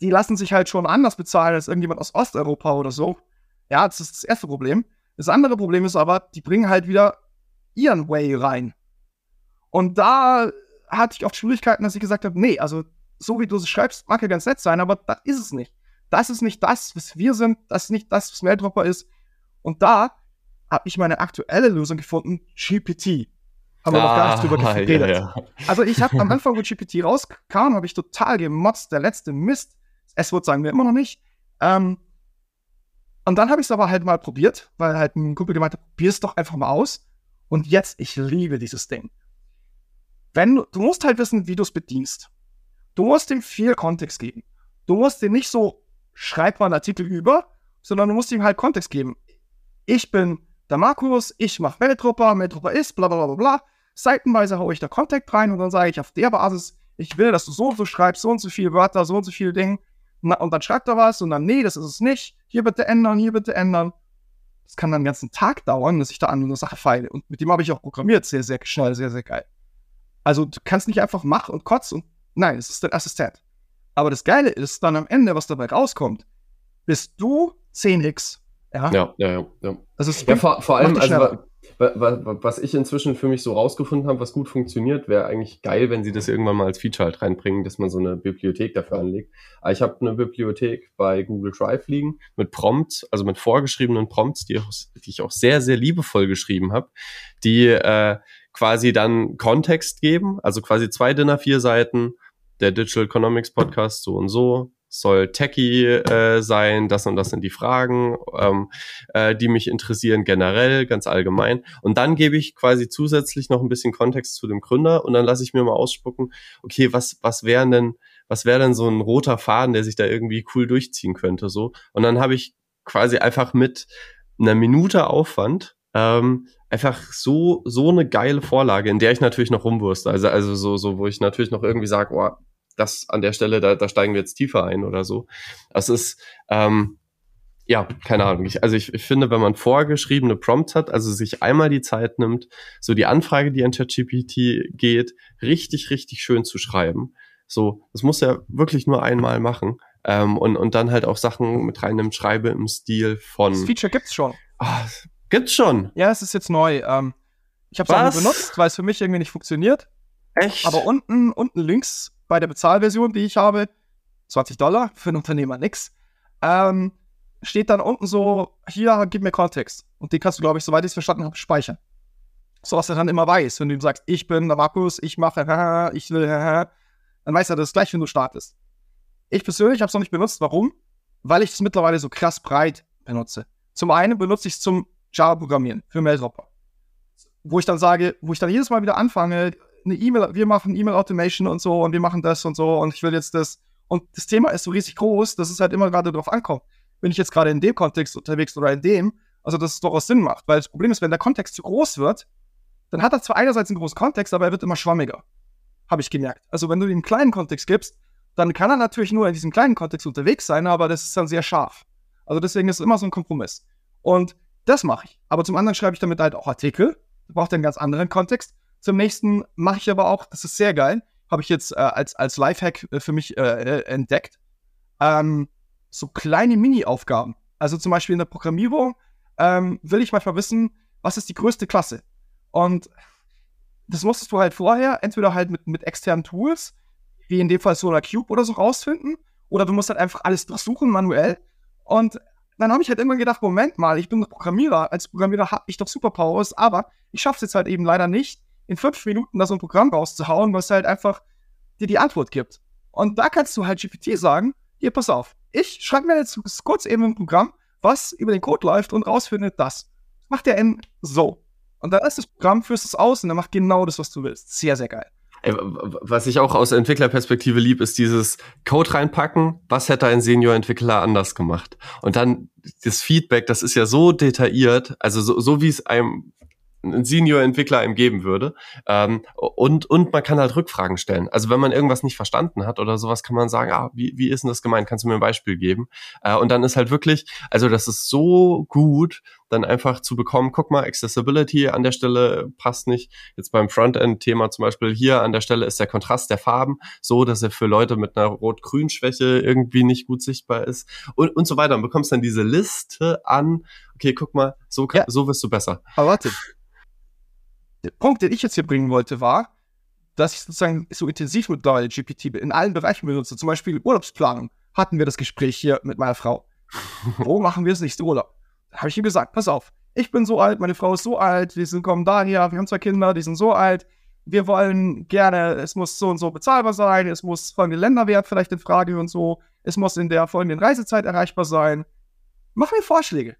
die lassen sich halt schon anders bezahlen als irgendjemand aus Osteuropa oder so. Ja, das ist das erste Problem. Das andere Problem ist aber, die bringen halt wieder ihren Way rein. Und da hatte ich oft Schwierigkeiten, dass ich gesagt habe, nee, also so wie du es schreibst, mag ja ganz nett sein, aber das ist es nicht. Das ist nicht das, was wir sind, das ist nicht das, was Maildropper ist. Und da habe ich meine aktuelle Lösung gefunden, GPT. Haben wir ah, noch gar nicht drüber ah, geredet. Ja, ja. Also ich habe am Anfang, wo GPT rauskam, habe ich total gemotzt, der letzte Mist. S-Wort sagen wir immer noch nicht. Ähm, und dann habe ich es aber halt mal probiert, weil halt ein Kumpel gemeint hat, probier es doch einfach mal aus. Und jetzt, ich liebe dieses Ding. Wenn du, du musst halt wissen, wie du es bedienst. Du musst ihm viel Kontext geben. Du musst ihm nicht so, schreib mal einen Artikel über, sondern du musst ihm halt Kontext geben. Ich bin der Markus, ich mache Meldrupper, Meldrupper ist, bla bla bla bla. Seitenweise haue ich da Kontext rein und dann sage ich auf der Basis, ich will, dass du so und so schreibst, so und so viele Wörter, so und so viele Dinge. Und dann schreibt er was und dann, nee, das ist es nicht. Hier bitte ändern, hier bitte ändern. Das kann dann den ganzen Tag dauern, dass ich da an einer Sache feile. Und mit dem habe ich auch programmiert. Sehr, sehr schnell, sehr, sehr geil. Also du kannst nicht einfach machen und kotzen. Nein, es ist dein Assistent. Aber das Geile ist dann am Ende, was dabei rauskommt, bist du 10x. Ja, ja, ja. ja. Also ja, vor, vor allem, also, was ich inzwischen für mich so rausgefunden habe, was gut funktioniert, wäre eigentlich geil, wenn sie das irgendwann mal als Feature halt reinbringen, dass man so eine Bibliothek dafür anlegt. Aber ich habe eine Bibliothek bei Google Drive liegen mit Prompts, also mit vorgeschriebenen Prompts, die, auch, die ich auch sehr, sehr liebevoll geschrieben habe, die äh, quasi dann Kontext geben, also quasi zwei Dinner, vier Seiten, der Digital Economics Podcast so und so, soll techy äh, sein, das und das sind die Fragen, ähm, äh, die mich interessieren generell, ganz allgemein. Und dann gebe ich quasi zusätzlich noch ein bisschen Kontext zu dem Gründer und dann lasse ich mir mal ausspucken, okay, was, was wären denn, was wäre denn so ein roter Faden, der sich da irgendwie cool durchziehen könnte, so. Und dann habe ich quasi einfach mit einer Minute Aufwand ähm, einfach so so eine geile Vorlage, in der ich natürlich noch rumwurste. Also also so so, wo ich natürlich noch irgendwie sage, oh, das an der Stelle, da, da steigen wir jetzt tiefer ein oder so. Das ist, ähm, ja, keine Ahnung. Ich, also ich, ich finde, wenn man vorgeschriebene Prompts hat, also sich einmal die Zeit nimmt, so die Anfrage, die an ChatGPT geht, richtig, richtig schön zu schreiben. So, das muss er wirklich nur einmal machen. Ähm, und, und dann halt auch Sachen mit reinnimmt, schreibe im Stil von. Das Feature gibt's schon. Ah, gibt's schon? Ja, es ist jetzt neu. Ähm, ich habe es benutzt, weil es für mich irgendwie nicht funktioniert. Echt? Aber unten, unten links bei der Bezahlversion, die ich habe, 20 Dollar, für einen Unternehmer nix, ähm, steht dann unten so, hier, gib mir Kontext. Und den kannst du, glaube ich, soweit ich es verstanden habe, speichern. So was er dann immer weiß. Wenn du ihm sagst, ich bin der Markus, ich mache, ich will, dann weiß er das gleich, wenn du startest. Ich persönlich habe es noch nicht benutzt. Warum? Weil ich es mittlerweile so krass breit benutze. Zum einen benutze ich es zum Java-Programmieren für Maildropper. Wo ich dann sage, wo ich dann jedes Mal wieder anfange, eine E-Mail, wir machen E-Mail-Automation und so und wir machen das und so und ich will jetzt das. Und das Thema ist so riesig groß, dass es halt immer gerade darauf ankommt. Bin ich jetzt gerade in dem Kontext unterwegs oder in dem, also dass es durchaus Sinn macht. Weil das Problem ist, wenn der Kontext zu groß wird, dann hat er zwar einerseits einen großen Kontext, aber er wird immer schwammiger. Habe ich gemerkt. Also wenn du ihm einen kleinen Kontext gibst, dann kann er natürlich nur in diesem kleinen Kontext unterwegs sein, aber das ist dann sehr scharf. Also deswegen ist es immer so ein Kompromiss. Und das mache ich. Aber zum anderen schreibe ich damit halt auch Artikel. Da braucht er einen ganz anderen Kontext. Zum nächsten mache ich aber auch, das ist sehr geil, habe ich jetzt äh, als, als Lifehack äh, für mich äh, äh, entdeckt, ähm, so kleine Mini-Aufgaben. Also zum Beispiel in der Programmierung ähm, will ich manchmal wissen, was ist die größte Klasse? Und das musstest du halt vorher entweder halt mit, mit externen Tools, wie in dem Fall Solar Cube oder so rausfinden, oder du musst halt einfach alles durchsuchen manuell. Und dann habe ich halt immer gedacht, Moment mal, ich bin Programmierer. Als Programmierer habe ich doch Superpowers, aber ich schaffe es jetzt halt eben leider nicht, in fünf Minuten da so ein Programm rauszuhauen, was halt einfach dir die Antwort gibt. Und da kannst du halt GPT sagen, hier, pass auf, ich schreibe mir jetzt kurz eben ein Programm, was über den Code läuft und rausfindet das. Macht der in so. Und dann ist das Programm, führst es aus und dann macht genau das, was du willst. Sehr, sehr geil. Was ich auch aus Entwicklerperspektive lieb, ist dieses Code reinpacken. Was hätte ein Senior-Entwickler anders gemacht? Und dann das Feedback, das ist ja so detailliert, also so, so wie es einem ein Senior-Entwickler einem geben würde. Ähm, und, und man kann halt Rückfragen stellen. Also wenn man irgendwas nicht verstanden hat oder sowas, kann man sagen, ah, wie, wie ist denn das gemeint? Kannst du mir ein Beispiel geben? Äh, und dann ist halt wirklich, also das ist so gut, dann einfach zu bekommen, guck mal, Accessibility an der Stelle passt nicht. Jetzt beim Frontend-Thema zum Beispiel hier an der Stelle ist der Kontrast der Farben so, dass er für Leute mit einer Rot-Grün-Schwäche irgendwie nicht gut sichtbar ist und, und so weiter. Und bekommst dann diese Liste an, okay, guck mal, so, ja. so wirst du besser. Aber warte, der Punkt, den ich jetzt hier bringen wollte, war, dass ich sozusagen so intensiv mit GPT in allen Bereichen benutze. Zum Beispiel Urlaubsplanung hatten wir das Gespräch hier mit meiner Frau. Wo machen wir das nächste Urlaub? Da habe ich ihm gesagt, pass auf, ich bin so alt, meine Frau ist so alt, wir sind, kommen daher, wir haben zwei Kinder, die sind so alt, wir wollen gerne, es muss so und so bezahlbar sein, es muss folgende Länderwert vielleicht in Frage und so, es muss in der folgenden Reisezeit erreichbar sein. Mach mir Vorschläge.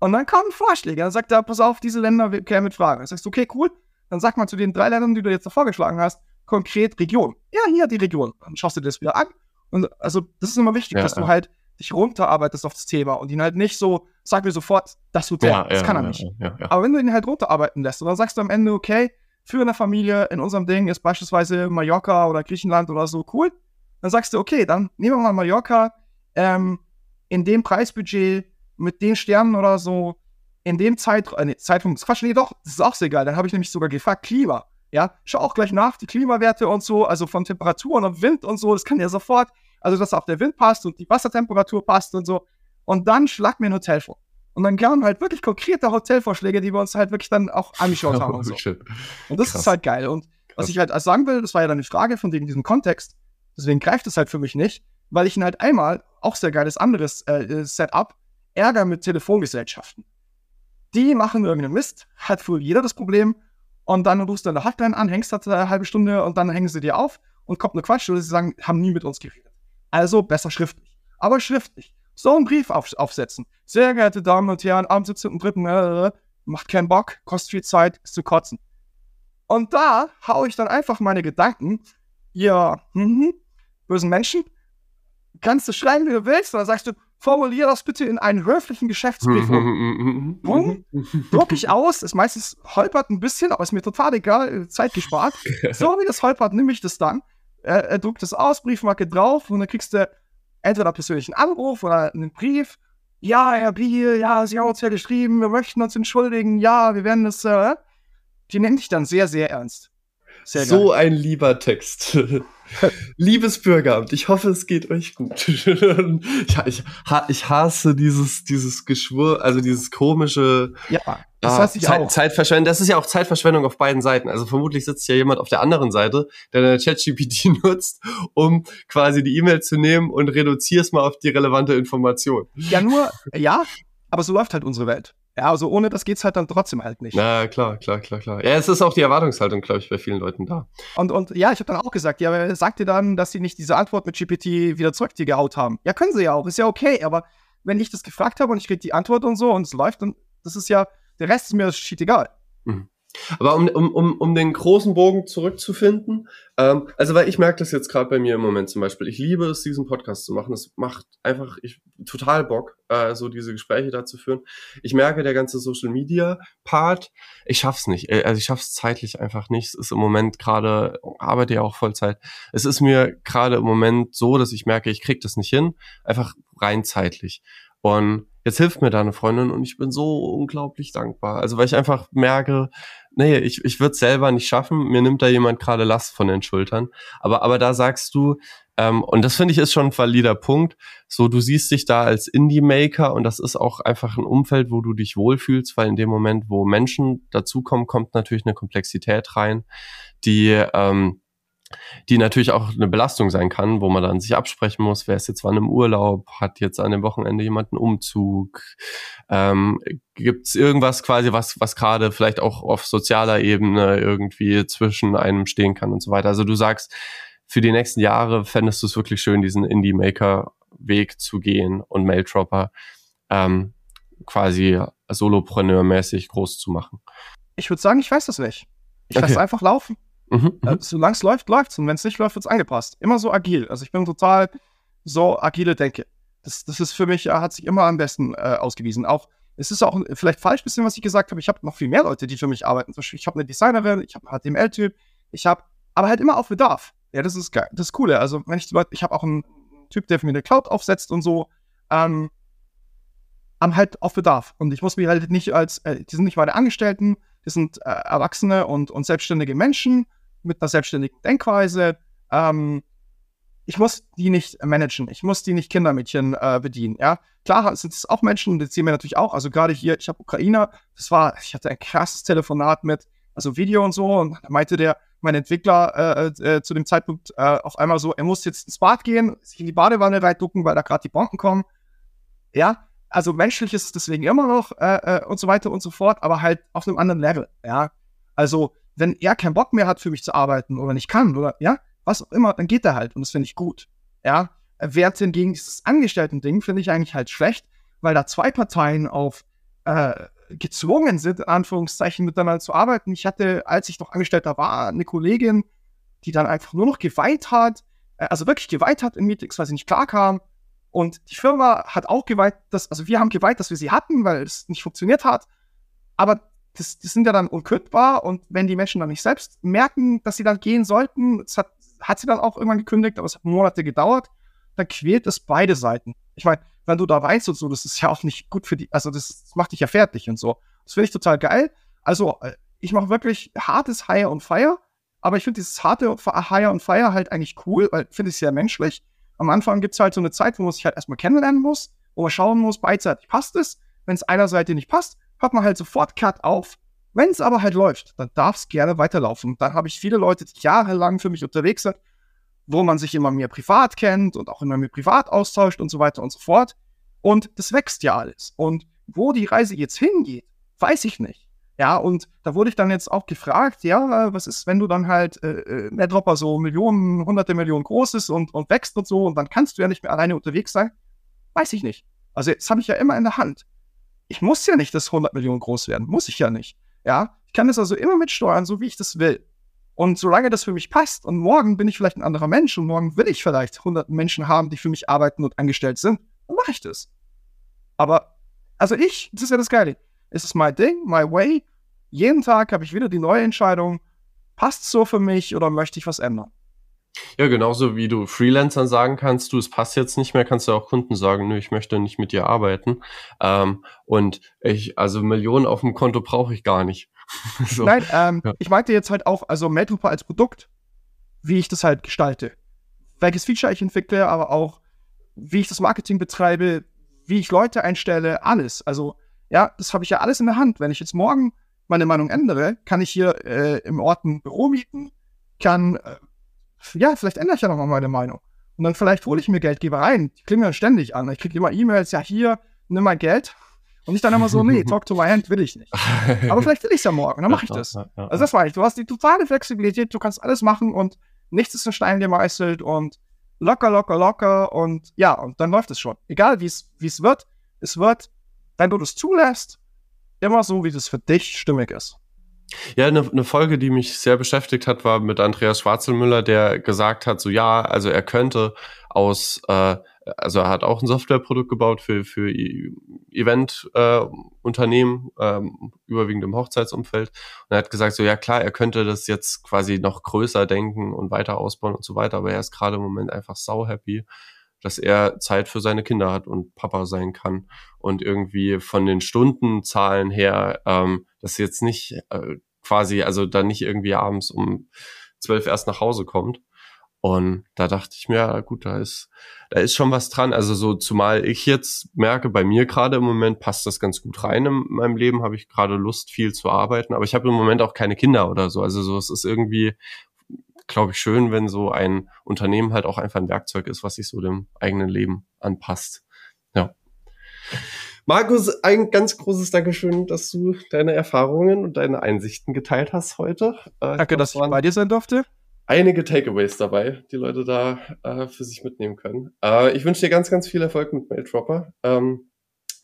Und dann kamen Vorschläge. Dann sagt er, pass auf, diese Länder kämen mit Fragen. Dann sagst du, okay, cool. Dann sag mal zu den drei Ländern, die du jetzt da vorgeschlagen hast, konkret Region. Ja, hier die Region. Dann schaust du dir das wieder an. Und also, das ist immer wichtig, ja, dass ja. du halt dich runterarbeitest auf das Thema und ihn halt nicht so, sag mir sofort, das Hotel, ja, das kann er nicht. Aber wenn du ihn halt runterarbeiten lässt und dann sagst du am Ende, okay, für eine Familie in unserem Ding ist beispielsweise Mallorca oder Griechenland oder so cool, dann sagst du, okay, dann nehmen wir mal Mallorca ähm, in dem Preisbudget mit den Sternen oder so in dem Zeit, äh, nee, Zeitpunkt, Quatsch, nee, doch, das ist auch sehr geil. Dann habe ich nämlich sogar gefragt, Klima. Ja, schau auch gleich nach, die Klimawerte und so, also von Temperaturen und Wind und so, das kann ja sofort, also dass auch der Wind passt und die Wassertemperatur passt und so. Und dann schlag mir ein Hotel vor. Und dann kamen halt wirklich konkrete Hotelvorschläge, die wir uns halt wirklich dann auch angeschaut haben. Oh, und, so. Und das Krass. ist halt geil. Und Krass. was ich halt sagen will, das war ja dann eine Frage von dem, diesem Kontext, deswegen greift es halt für mich nicht, weil ich ihn halt einmal, auch sehr geiles anderes äh, Setup, Ärger mit Telefongesellschaften. Die machen irgendeinen Mist, hat wohl jeder das Problem und dann rufst du eine Hotline an, hängst da eine halbe Stunde und dann hängen sie dir auf und kommt eine Quatsch, oder sie sagen, haben nie mit uns geredet. Also besser schriftlich. Aber schriftlich. So einen Brief auf, aufsetzen. Sehr geehrte Damen und Herren, am 17.03. Äh, macht keinen Bock, kostet viel Zeit, ist zu kotzen. Und da hau ich dann einfach meine Gedanken, ihr mhm, bösen Menschen, kannst du schreiben, wie du willst, dann sagst du, formulier das bitte in einen höflichen Geschäftsbrief um. Boom, druck ich aus, ist meistens holpert ein bisschen, aber ist mir total egal, Zeit gespart. So wie das holpert, nehme ich das dann, er, er druckt das aus, Briefmarke drauf und dann kriegst du entweder persönlichen Anruf oder einen Brief. Ja, Herr Biel, ja, Sie haben uns ja geschrieben, wir möchten uns entschuldigen, ja, wir werden das, äh, die nennt dich dann sehr, sehr ernst. Sehr so geil. ein lieber Text. Liebes Bürgeramt, ich hoffe, es geht euch gut. ich, ich, ich hasse dieses, dieses Geschwur, also dieses komische ja, das ah, ich Zeit, auch. Zeitverschwendung. Das ist ja auch Zeitverschwendung auf beiden Seiten. Also vermutlich sitzt ja jemand auf der anderen Seite, der eine ChatGPT nutzt, um quasi die E-Mail zu nehmen und reduzierst mal auf die relevante Information. Ja, nur, ja, aber so läuft halt unsere Welt. Ja, also ohne das geht's halt dann trotzdem halt nicht. Na, klar, klar, klar, klar. Ja, es ist auch die Erwartungshaltung, glaube ich, bei vielen Leuten da. Und, und ja, ich habe dann auch gesagt, ja, wer sagt dir dann, dass sie nicht diese Antwort mit GPT wieder zurück dir gehaut haben? Ja, können sie ja auch, ist ja okay, aber wenn ich das gefragt habe und ich kriege die Antwort und so und es läuft, dann das ist ja, der Rest ist mir shit egal. Mhm. Aber um, um, um, um den großen Bogen zurückzufinden, ähm, also weil ich merke das jetzt gerade bei mir im Moment zum Beispiel. Ich liebe es, diesen Podcast zu machen. Es macht einfach ich, total Bock, äh, so diese Gespräche da zu führen. Ich merke, der ganze Social Media Part, ich schaff's nicht. Äh, also ich schaff's zeitlich einfach nicht. Es ist im Moment gerade, arbeite ja auch Vollzeit. Es ist mir gerade im Moment so, dass ich merke, ich krieg das nicht hin. Einfach rein zeitlich. Und jetzt hilft mir da eine Freundin und ich bin so unglaublich dankbar. Also weil ich einfach merke, nee, ich, ich würde es selber nicht schaffen, mir nimmt da jemand gerade Last von den Schultern. Aber, aber da sagst du, ähm, und das finde ich ist schon ein valider Punkt, so du siehst dich da als Indie-Maker und das ist auch einfach ein Umfeld, wo du dich wohlfühlst, weil in dem Moment, wo Menschen dazukommen, kommt natürlich eine Komplexität rein, die ähm, die natürlich auch eine Belastung sein kann, wo man dann sich absprechen muss, wer ist jetzt wann im Urlaub, hat jetzt an dem Wochenende jemand einen Umzug, ähm, gibt es irgendwas quasi, was, was gerade vielleicht auch auf sozialer Ebene irgendwie zwischen einem stehen kann und so weiter. Also du sagst, für die nächsten Jahre fändest du es wirklich schön, diesen Indie-Maker-Weg zu gehen und Maildropper ähm, quasi Solopreneur-mäßig groß zu machen. Ich würde sagen, ich weiß das nicht. Ich okay. lasse einfach laufen. Mhm, äh, Solange es läuft, läuft's. Und wenn es nicht läuft, wird's angepasst. Immer so agil. Also ich bin total so agile Denke. Das, das ist für mich, äh, hat sich immer am besten äh, ausgewiesen. Auch, es ist auch vielleicht falsch bisschen, was ich gesagt habe. Ich habe noch viel mehr Leute, die für mich arbeiten. Zum Beispiel, ich habe eine Designerin, ich habe einen HTML-Typ, ich habe, aber halt immer auf Bedarf. Ja, das ist geil. Das ist cool. Also, wenn ich Leute, ich habe auch einen Typ, der für mich eine Cloud aufsetzt und so. Ähm, am halt auf Bedarf. Und ich muss mich halt nicht als, äh, die sind nicht meine Angestellten, die sind äh, erwachsene und, und selbstständige Menschen mit einer selbstständigen Denkweise. Ähm, ich muss die nicht managen, ich muss die nicht Kindermädchen äh, bedienen. Ja, klar sind es auch Menschen und das sehen wir natürlich auch. Also gerade hier, ich habe Ukrainer, das war, ich hatte ein krasses Telefonat mit, also Video und so, und da meinte der, mein Entwickler äh, äh, zu dem Zeitpunkt äh, auf einmal so, er muss jetzt ins Bad gehen, sich in die Badewanne reinducken, weil da gerade die Bomben kommen. Ja, also menschlich ist es deswegen immer noch äh, äh, und so weiter und so fort, aber halt auf einem anderen Level, ja. Also, wenn er keinen Bock mehr hat, für mich zu arbeiten oder nicht kann oder, ja, was auch immer, dann geht er halt und das finde ich gut, ja. Während hingegen dieses Angestellten-Ding finde ich eigentlich halt schlecht, weil da zwei Parteien auf äh, gezwungen sind, in Anführungszeichen, miteinander zu arbeiten. Ich hatte, als ich noch Angestellter war, eine Kollegin, die dann einfach nur noch geweint hat, äh, also wirklich geweint hat in Meetings, weil sie nicht klar kam und die Firma hat auch geweiht, dass, also wir haben geweiht, dass wir sie hatten, weil es nicht funktioniert hat. Aber das, das sind ja dann unkündbar und wenn die Menschen dann nicht selbst merken, dass sie dann gehen sollten, das hat, hat sie dann auch irgendwann gekündigt, aber es hat Monate gedauert, dann quält es beide Seiten. Ich meine, wenn du da weinst und so, das ist ja auch nicht gut für die, also das, das macht dich ja fertig und so. Das finde ich total geil. Also, äh, ich mache wirklich hartes Hire und Fire, aber ich finde dieses harte Hire und Fire halt eigentlich cool, weil finde ich sehr menschlich am Anfang gibt es halt so eine Zeit, wo man sich halt erstmal kennenlernen muss, wo man schauen muss, beidseitig passt es. Wenn es einer Seite nicht passt, hört man halt sofort Cut auf. Wenn es aber halt läuft, dann darf es gerne weiterlaufen. Dann habe ich viele Leute, die jahrelang für mich unterwegs sind, wo man sich immer mehr privat kennt und auch immer mehr privat austauscht und so weiter und so fort. Und das wächst ja alles. Und wo die Reise jetzt hingeht, weiß ich nicht. Ja, und da wurde ich dann jetzt auch gefragt, ja, was ist, wenn du dann halt äh, äh Madropper so Millionen, hunderte Millionen groß ist und, und wächst und so, und dann kannst du ja nicht mehr alleine unterwegs sein? Weiß ich nicht. Also das habe ich ja immer in der Hand. Ich muss ja nicht das 100 Millionen groß werden, muss ich ja nicht. Ja, ich kann das also immer mitsteuern, so wie ich das will. Und solange das für mich passt und morgen bin ich vielleicht ein anderer Mensch und morgen will ich vielleicht 100 Menschen haben, die für mich arbeiten und angestellt sind, dann mache ich das. Aber, also ich, das ist ja das Geile es ist mein Ding, my way. Jeden Tag habe ich wieder die neue Entscheidung, passt so für mich oder möchte ich was ändern? Ja, genauso wie du Freelancern sagen kannst, du, es passt jetzt nicht mehr, kannst du auch Kunden sagen, nö, ich möchte nicht mit dir arbeiten. Ähm, und ich, also Millionen auf dem Konto brauche ich gar nicht. so. Nein, ähm, ja. ich meinte jetzt halt auch, also Mailtrooper als Produkt, wie ich das halt gestalte. Welches Feature ich entwickle, aber auch, wie ich das Marketing betreibe, wie ich Leute einstelle, alles. Also ja, das habe ich ja alles in der Hand. Wenn ich jetzt morgen meine Meinung ändere, kann ich hier äh, im Ort ein Büro mieten, kann, äh, ja, vielleicht ändere ich ja nochmal meine Meinung. Und dann vielleicht hole ich mir Geldgeber rein. Die klingen ja ständig an. Ich kriege immer E-Mails, ja, hier, nimm mal Geld. Und ich dann immer so, nee, talk to my hand will ich nicht. Aber vielleicht will ich es ja morgen, dann mache ich das. Also das war ich. Du hast die totale Flexibilität, du kannst alles machen und nichts ist ein Stein gemeißelt und locker, locker, locker und ja, und dann läuft es schon. Egal wie es wird, es wird wenn du das zulässt, immer so, wie das für dich stimmig ist. Ja, eine, eine Folge, die mich sehr beschäftigt hat, war mit Andreas Schwarzelmüller, der gesagt hat, so ja, also er könnte aus, äh, also er hat auch ein Softwareprodukt gebaut für, für Event-Unternehmen, äh, ähm, überwiegend im Hochzeitsumfeld. Und er hat gesagt, so ja klar, er könnte das jetzt quasi noch größer denken und weiter ausbauen und so weiter, aber er ist gerade im Moment einfach sau happy dass er Zeit für seine Kinder hat und Papa sein kann. Und irgendwie von den Stundenzahlen her, ähm, dass jetzt nicht äh, quasi, also dann nicht irgendwie abends um zwölf erst nach Hause kommt. Und da dachte ich mir, ja, gut, da ist, da ist schon was dran. Also so, zumal ich jetzt merke, bei mir gerade im Moment passt das ganz gut rein in meinem Leben, habe ich gerade Lust, viel zu arbeiten. Aber ich habe im Moment auch keine Kinder oder so. Also so, es ist irgendwie, glaube ich, schön, wenn so ein Unternehmen halt auch einfach ein Werkzeug ist, was sich so dem eigenen Leben anpasst. Ja. Markus, ein ganz großes Dankeschön, dass du deine Erfahrungen und deine Einsichten geteilt hast heute. Äh, Danke, glaub, dass ich bei dir sein durfte. Einige Takeaways dabei, die Leute da äh, für sich mitnehmen können. Äh, ich wünsche dir ganz, ganz viel Erfolg mit Maildropper. Ähm,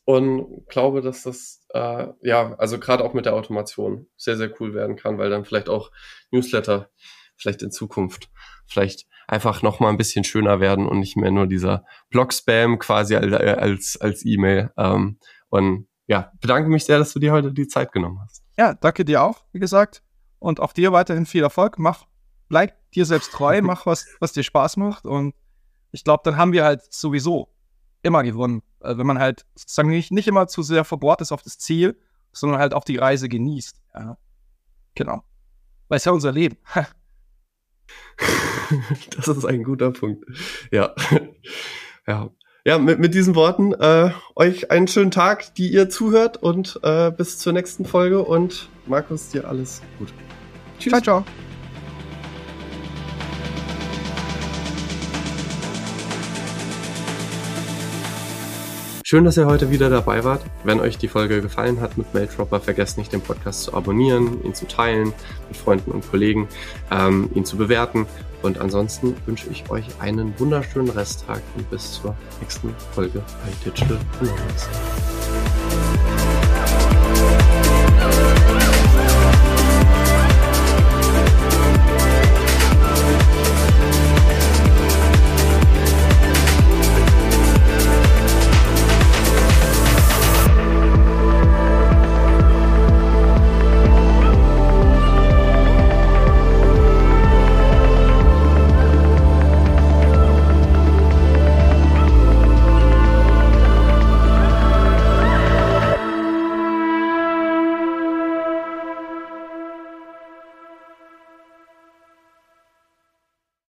und glaube, dass das äh, ja, also gerade auch mit der Automation sehr, sehr cool werden kann, weil dann vielleicht auch Newsletter vielleicht in Zukunft vielleicht einfach noch mal ein bisschen schöner werden und nicht mehr nur dieser Blog-Spam quasi als als, als E-Mail. Ähm, und ja, bedanke mich sehr, dass du dir heute die Zeit genommen hast. Ja, danke dir auch, wie gesagt. Und auch dir weiterhin viel Erfolg. Mach, bleib dir selbst treu, mach was, was dir Spaß macht. Und ich glaube, dann haben wir halt sowieso immer gewonnen. Also wenn man halt sozusagen nicht, nicht immer zu sehr verbohrt ist auf das Ziel, sondern halt auch die Reise genießt. Ja. Genau. Weil es ja unser Leben. das ist ein guter Punkt. Ja. Ja. Ja, mit, mit diesen Worten äh, euch einen schönen Tag, die ihr zuhört und äh, bis zur nächsten Folge und Markus, dir alles gut. Tschüss. Ciao, ciao. Schön, dass ihr heute wieder dabei wart. Wenn euch die Folge gefallen hat mit Maildropper, vergesst nicht, den Podcast zu abonnieren, ihn zu teilen mit Freunden und Kollegen, ähm, ihn zu bewerten. Und ansonsten wünsche ich euch einen wunderschönen Resttag und bis zur nächsten Folge bei Digital Economics.